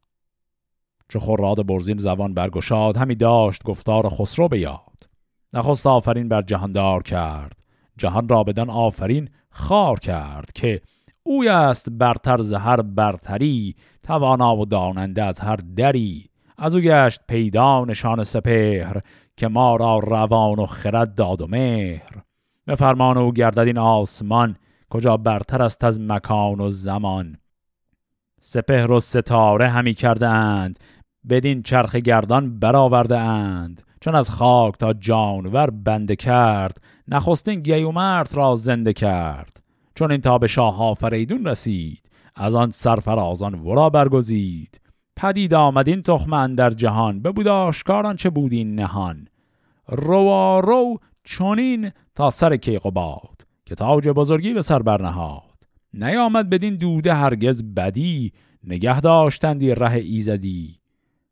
چه خراد برزین زبان برگشاد همی داشت گفتار خسرو به یاد. نخست آفرین بر جهاندار کرد. جهان را بدن آفرین خار کرد که اوی است برتر زهر برتری توانا و داننده از هر دری. از او گشت پیدا نشان سپهر که ما را روان و خرد داد و مهر. به فرمان او گردد این آسمان کجا برتر است از مکان و زمان. سپهر و ستاره همی کردند بدین چرخ گردان برآورده اند. چون از خاک تا جانور بنده کرد نخستین گیومرت را زنده کرد. چون این تا به شاه آفریدون رسید از آن سرفرازان ورا برگزید. پدید آمد این تخم در جهان ببود آشکاران چه بود این نهان. روا رو چونین تا سر کیقوباد که تاج بزرگی به سر برنهاد. نیامد بدین دوده هرگز بدی نگه داشتندی ره ایزدی.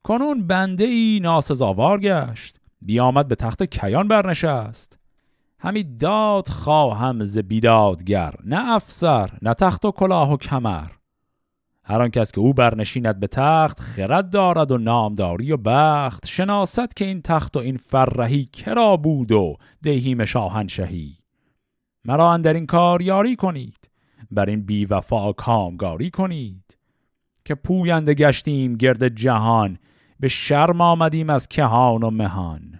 کنون بنده ای ناسزاوار گشت بیامد به تخت کیان برنشست. همی داد خواهم ز بیدادگر نه افسر نه تخت و کلاه و کمر. هر کس که او برنشیند به تخت خرد دارد و نامداری و بخت. شناست که این تخت و این فرهی کرا بود و دهیم شاهنشهی. مرا در این کار یاری کنید. بر این بی وفا کامگاری کنید. که پوینده گشتیم گرد جهان به شرم آمدیم از کهان و مهان.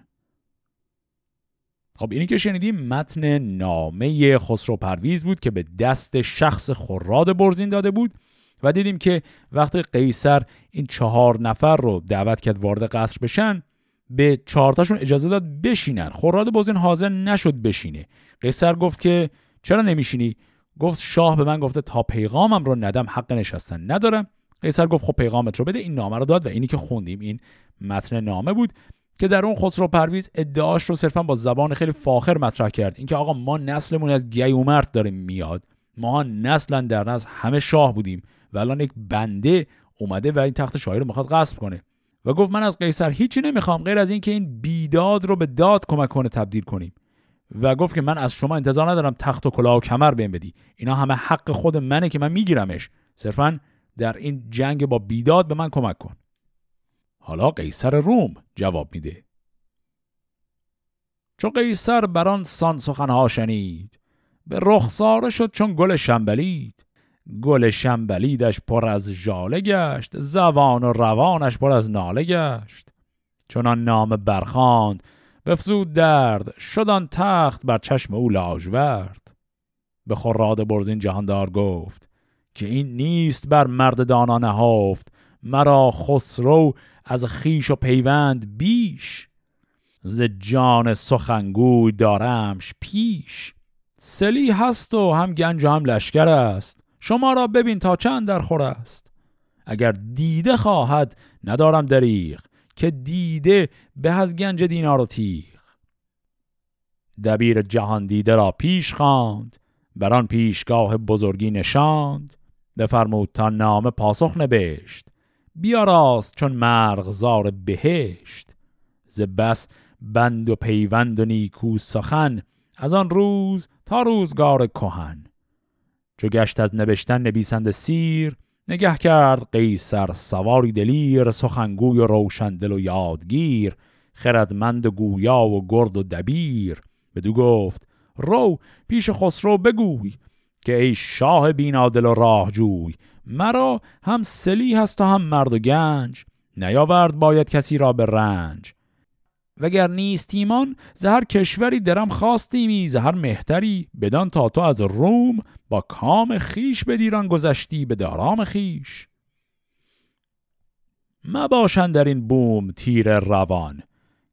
خب اینی که شنیدیم متن نامه خسرو پرویز بود که به دست شخص خراد برزین داده بود. و دیدیم که وقتی قیصر این چهار نفر رو دعوت کرد وارد قصر بشن به چهارتاشون اجازه داد بشینن. خراد برزین حاضر نشد بشینه. قیصر گفت که چرا نمیشینی؟ گفت شاه به من گفته تا پیغامم رو ندم حق نشستن ندارم. قیصر گفت خب پیغامت رو بده این نامه رو داد و اینی که خوندیم این متن نامه بود که در اون خسرو پرویز ادعاش رو صرفا با زبان خیلی فاخر مطرح کرد. اینکه آقا ما نسلمون از گیومرد داره میاد. ما نسلا در نسل همه شاه بودیم. و الان یک بنده اومده و این تخت شاهی رو می‌خواد غصب کنه. و گفت من از قیصر هیچی نمی‌خوام غیر از اینکه این بیداد رو به داد کمک کنه تبدیل کنیم. و گفت که من از شما انتظار ندارم تخت و کلاه و کمر بهم بدی. اینا همه حق خود منه که من میگیرمش. صرفا در این جنگ با بیداد به من کمک کن. حالا قیصر روم جواب میده. چو قیصر بران سان سخنها شنید به رخساره شد چون گل شنبلید. گل شنبلیدش پر از ژاله گشت زبان و روانش پر از ناله گشت. چون نام برخاند بفزود درد شدان تخت بر چشم او لاژورد به خراد برزین جهاندار گفت که این نیست بر مرد دانا نهافت مرا خسرو از خیش و پیوند بیش. ز جان سخنگوی دارمش پیش. سلی هست و هم گنج و هم لشکر است. شما را ببین تا چند در خور است. اگر دیده خواهد ندارم دریغ که دیده به از گنج دینار و تیغ. دبیر جهان دیده را پیش خواند بر آن پیشگاه بزرگی نشاند. بفرمود تا نامه پاسخ نبشت بیاراست چون مرغزار بهشت. ز بس بند و پیوند و نیکو سخن از آن روز تا روزگار کهن. چو گشت از نوشتن نویسنده سیر نگه کرد قیصر سواری دلیر سخنگوی و روشندل و یادگیر خردمند گویا و گرد و دبیر. بدو گفت رو پیش خسرو بگوی که ای شاه بینادل و راهجوی مرا هم سلی هست و هم مرد و گنج نیاورد باید کسی را به رنج. وگر نیستیمان زهر کشوری درم خواستیمی زهر مهتری بدان تا تو از روم با کام خیش به دیران گذشتی به دارام خیش مباشن در این بوم تیر روان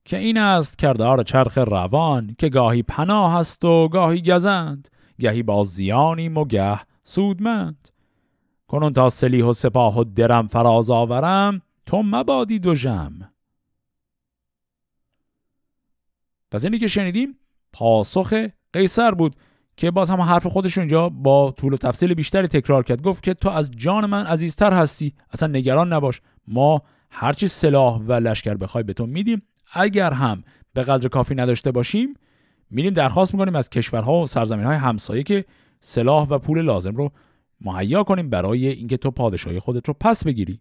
که این است کردار چرخ روان که گاهی پناه است و گاهی گزند گهی با زیانی مگه سودمند. کنون تا سلیح و سپاه و درم فراز آورم تو مبادی دو جم پس اینی که شنیدیم پاسخ قیصر بود که باز هم حرف خودش اینجا با طول و تفصیل بیشتری تکرار کرد. گفت که تو از جان من عزیزتر هستی. اصلا نگران نباش. ما هرچی سلاح و لشکر بخوای به تو میدیم. اگر هم به قدر کافی نداشته باشیم میریم درخواست می‌کنیم از کشورها و سرزمین های همسایه که سلاح و پول لازم رو مهیا کنیم برای اینکه تو پادشاهی خودت رو پس بگیری.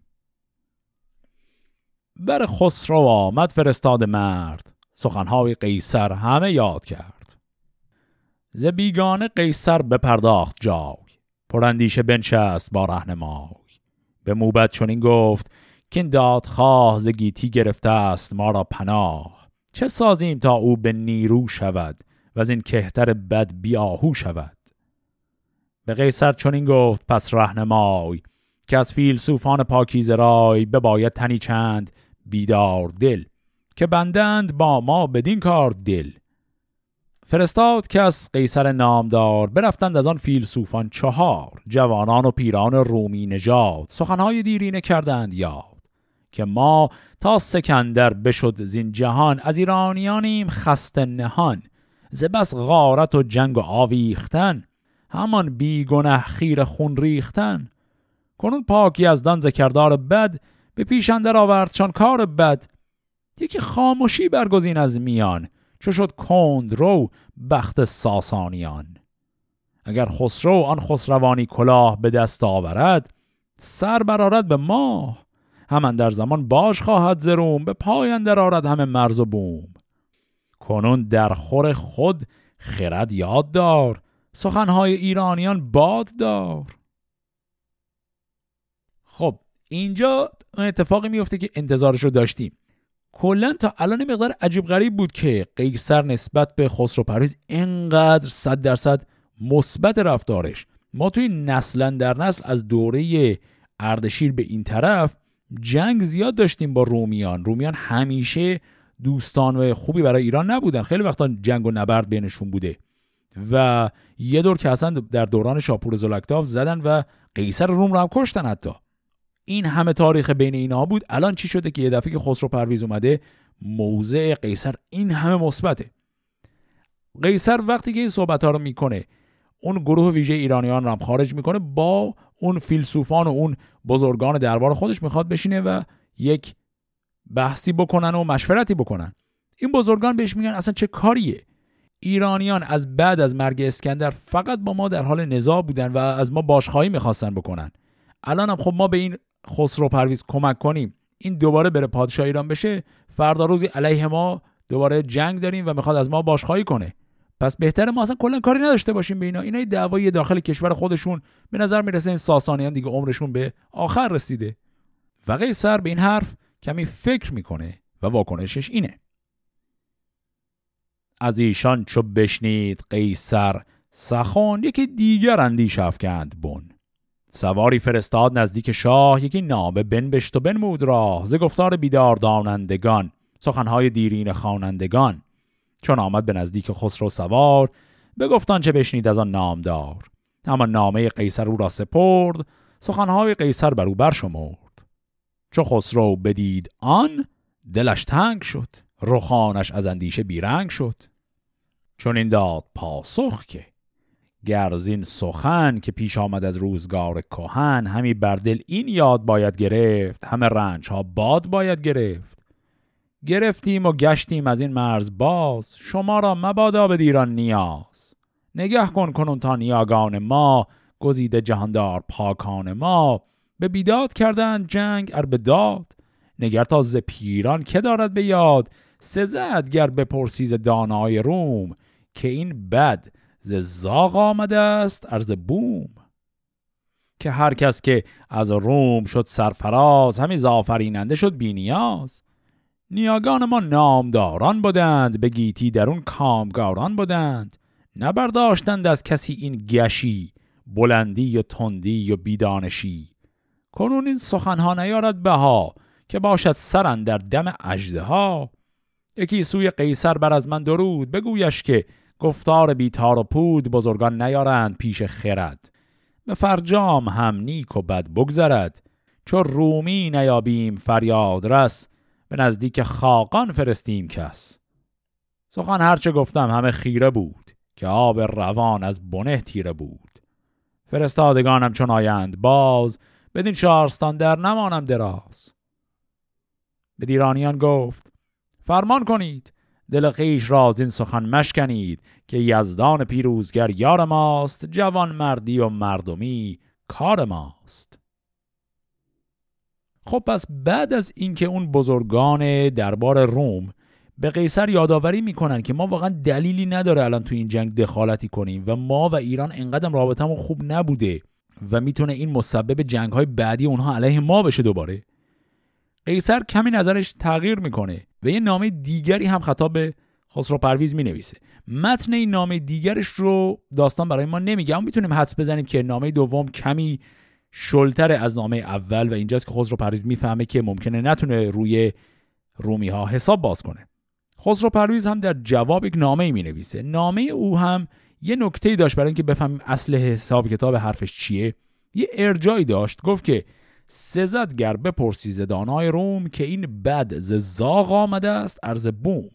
بر خسرو آمد فرستاد مرد. سخنهای قیصر همه یاد کرد. ز بیگانه قیصر بپرداخت جای پراندیشه بنشست با رهنمای. به موبت چنین گفت که این دادخواه ز گیتی گرفته است ما را پناه. چه سازیم تا او به نیرو شود و از این کهتر بد بیاهو شود؟ به قیصر چنین گفت پس رهنمای که از فیلسوفان پاکیزه رای بباید تنی چند بیدار دل. که بندند با ما بدین کار دل. فرستاد که از قیصر نامدار برفتند از آن فیلسوفان چهار جوانان و پیران رومی نژاد سخنهای دیرینه کردند یاد که ما تا سکندر بشد زین جهان از ایرانیانیم خسته نهان ز بس غارت و جنگ و آویختن همان بیگنه خیر خون ریختن. کنون پاکی از دان ذکردار بد به پیش اندر آورد چون کار بد یکی خاموشی برگزین از میان چو شد کند رو بخت ساسانیان. اگر خسرو آن خسروانی کلاه به دست آورد سر برارد به ماه. همان در زمان باش خواهد زروم به پای اندر آرد همه مرز و بوم. کنون در خور خود خرد یاد دار سخنهای ایرانیان باد دار. خب اینجا اتفاقی میفته که انتظارش رو داشتیم. کلا تا الان مقدار عجیب غریب بود که قیصر نسبت به خسرو پرویز اینقدر صد درصد مثبت رفتارش. ما توی نسلا در نسل از دوره اردشیر به این طرف جنگ زیاد داشتیم با رومیان. رومیان همیشه دوستان و خوبی برای ایران نبودن. خیلی وقتا جنگ و نبرد بینشون بوده. و یه دور که اصلا در دوران شاپور زلکتاف زدن و قیصر روم رو هم کشتن حتی. این همه تاریخ بین اینا بود. الان چی شده که یه دفعه که خسرو پرویز اومده موضع قیصر این همه مثبته. قیصر وقتی که این صحبت ها رو می‌کنه اون گروه ویژه ایرانیان رو هم خارج می‌کنه با اون فیلسوفان و اون بزرگان دربار خودش می‌خواد بشینه و یک بحثی بکنن و مشورتی بکنن. این بزرگان بهش میگن اصلا چه کاریه؟ ایرانیان از بعد از مرگ اسکندر فقط با ما در حال نزاع بودن و از ما باشخواهی می‌خواستن بکنن. الان هم خب ما به این خسرو پرویز کمک کنیم. این دوباره بره پادشاه ایران بشه فردا روزی علیه ما دوباره جنگ داریم و می‌خواد از ما باشخواهی کنه. پس بهتره ما اصلا کلا کاری نداشته باشیم به اینا. اینا دعوای داخل کشور خودشون به نظر می‌رسه این ساسانیان دیگه عمرشون به آخر رسیده. و قیصر به این حرف کمی فکر می‌کنه و واکنشش اینه. از ایشان چو بشنید قیصر سخان یکی دیگر اندیش افکند بن. سواری فرستاد نزدیک شاه یکی نامه بنبشت و بنمود راه ز گفتار بیدار دانندگان سخنهای دیرین خوانندگان. چون آمد به نزدیک خسرو سوار گفتان چه بشنید از آن نامدار. اما نامه قیصر او را سپرد سخنهای قیصر بر او برشمرد. چو خسرو بدید آن دلش تنگ شد رخانش از اندیشه بیرنگ شد. چون این داد پاسخ که گرزین سخن که پیش آمد از روزگار کهن همی بر دل این یاد باید گرفت همه رنج ها باد باید گرفت. گرفتیم و گشتیم از این مرز باز شما را مبادا به دیران نیاز. نگه کن کنون تا نیاگان ما گزیده جهاندار پاکان ما. به بیداد کردن جنگ ار به داد نگر تا ز پیران که دارد به یاد. سزد گر بپرسیز دانای روم که این بد ز زاغ آمده است ارز بوم. که هر کس که از روم شد سرفراز همی زافریننده شد بینیاز. نیاگان ما نامداران بودند به گیتی در اون کامگاران بودند. نبرداشتند از کسی این گشی بلندی و تندی و بیدانشی. کنون این سخنها نیارد بها که باشد سرن در دم اجده ها یکی سوی قیصر بر از من درود بگویش که گفتار بیتار و پود بزرگان نیارند پیش خرد. به فرجام هم نیک و بد بگذرد. چو رومی نیابیم فریاد رس به نزدیک خاقان فرستیم کس. سخن هرچه گفتم همه خیره بود که آب روان از بنه تیره بود. فرستادگانم چون آیند باز بدین شارستان در نمانم دراز. به دیرانیان گفت فرمان کنید. دل خیش را این سخن مشکنید که یزدان پیروزگر یار ماست جوان مردی و مردمی کار ماست. خب پس بعد از اینکه اون بزرگان دربار روم به قیصر یادآوری می‌کنن که ما واقعا دلیلی نداره الان تو این جنگ دخالتی کنیم و ما و ایران انقدر رابطمون خوب نبوده و می‌تونه این مسبب جنگ های بعدی اونها علیه ما بشه دوباره قیصر کمی نظرش تغییر می‌کنه. و یه نامه دیگری هم خطاب به خسرو پرویز می نویسه متن این نامه دیگرش رو داستان برای ما نمیگه اما می‌تونیم حدس بزنیم که نامه دوم کمی شلتر از نامه اول و اینجاست که خسرو پرویز می‌فهمه که ممکنه نتونه روی رومی ها حساب باز کنه. خسرو پرویز هم در جواب یک نامه می نویسه نامه او هم یه نکته داشت برای اینکه بفهمیم اصل حساب کتاب حرفش چیه. یه ارجایی داشت گفت که سزد گر بپرسی دانای روم که این بد ز زاغ آمده است ارز بوم.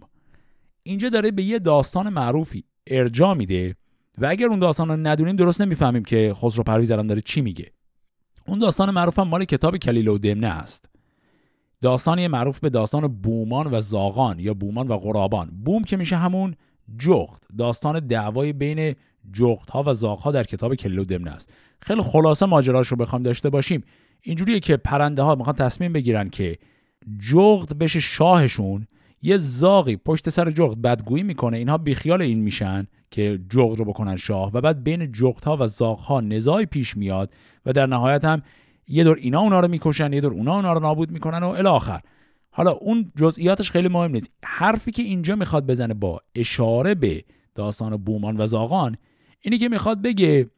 اینجا داره به یه داستان معروفی ارجا میده و اگر اون داستان رو ندونیم درست نمی‌فهمیم که خسرو پرویز الان داره چی میگه. اون داستان معروف هم مال کتاب کلیل و دمنه است. داستانی معروف به داستان بومان و زاغان یا بومان و غرابان. بوم که میشه همون جغت داستان دعوای بین جغت ها و زاغ ها در کتاب کلیل و دمنه است. خیلی خلاصه ماجراش رو بخوام داشته باشیم. اینجوریه که پرنده ها می‌خوان تصمیم بگیرن که جغت بشه شاهشون. یه زاغی پشت سر جغد بدگویی می‌کنه اینها بیخیال این میشن که جغد رو بکنن شاه و بعد بین جغد ها و زاغ ها نزاعی پیش میاد و در نهایت هم یه دور اینا اونا رو می‌کشن یه دور اونا اونا رو نابود می‌کنن و الی حالا اون جزئیاتش خیلی مهم نیست. حرفی که اینجا می‌خواد بزنه با اشاره به داستان بومان و زاغان اینی که می‌خواد بگه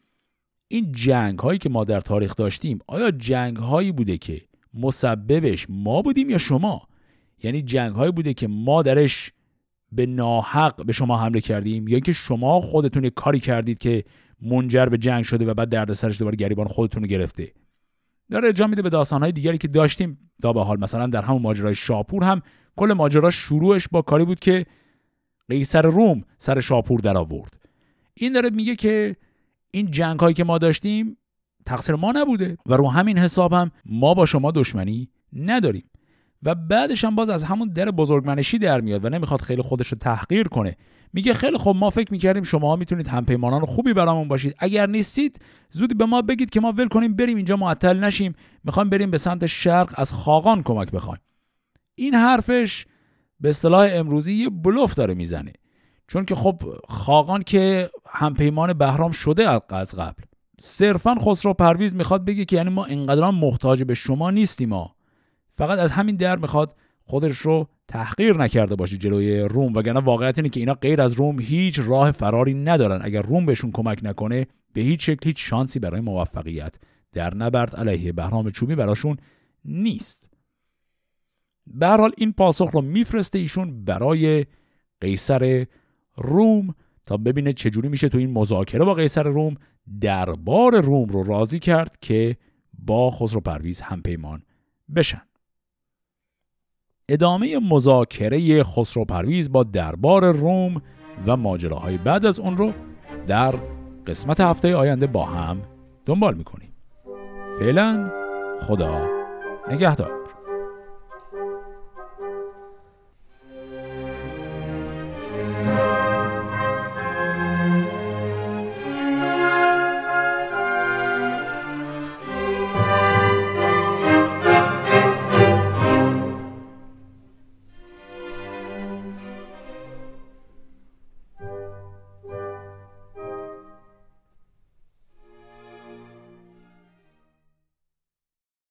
این جنگ هایی که ما در تاریخ داشتیم آیا جنگ هایی بوده که مسببش ما بودیم یا شما؟ یعنی جنگ هایی بوده که ما درش به ناحق به شما حمله کردیم یا اینکه شما خودتون یه کاری کردید که منجر به جنگ شده و بعد دردسرش دوباره گریبان خودتون رو گرفته؟ داره ارجاع میده به داستانهای دیگری که داشتیم. تا به حال مثلا در همون ماجرای شاپور هم کل ماجرا شروعش با کاری بود که قیصر روم سر شاپور در آورد این داره میگه که این جنگ هایی که ما داشتیم تقصیر ما نبوده و رو همین حساب هم ما با شما دشمنی نداریم. و بعدش هم باز از همون در بزرگمنشی در میاد و نمی‌خواد خیلی خودش رو تحقیر کنه. میگه خیلی خب ما فکر می‌کردیم شما می‌تونید همپیمانان خوبی برامون باشید. اگر نیستید زودی به ما بگید که ما ول کنیم بریم اینجا معطل نشیم. می‌خوایم بریم به سمت شرق از خاقان کمک بخوایم. این حرفش به اصطلاح امروزی یه بلوف داره می‌زنه. چون که خب خاقان که همپیمان بهرام شده از قبل. صرفا خسرو پرویز می‌خواد بگه که یعنی ما اینقدر محتاج به شما نیستیم ما فقط از همین در می‌خواد خودش رو تحقیر نکرده باشه جلوی روم وگرنه واقعیت اینه که اینا غیر از روم هیچ راه فراری ندارن. اگر روم بهشون کمک نکنه به هیچ شکل هیچ شانسی برای موفقیت در نبرد علیه بهرام چوبی براشون نیست. به حال این پاسخ رو میفرسته ایشون برای قیصر روم تا ببینه چجوری میشه تو این مذاکره با قیصر روم دربار روم رو راضی کرد که با خسرو پرویز همپیمان بشن. ادامه مذاکره خسرو پرویز با دربار روم و ماجراهای بعد از اون رو در قسمت هفته آینده با هم دنبال می‌کنیم. فعلا خدا نگهدار.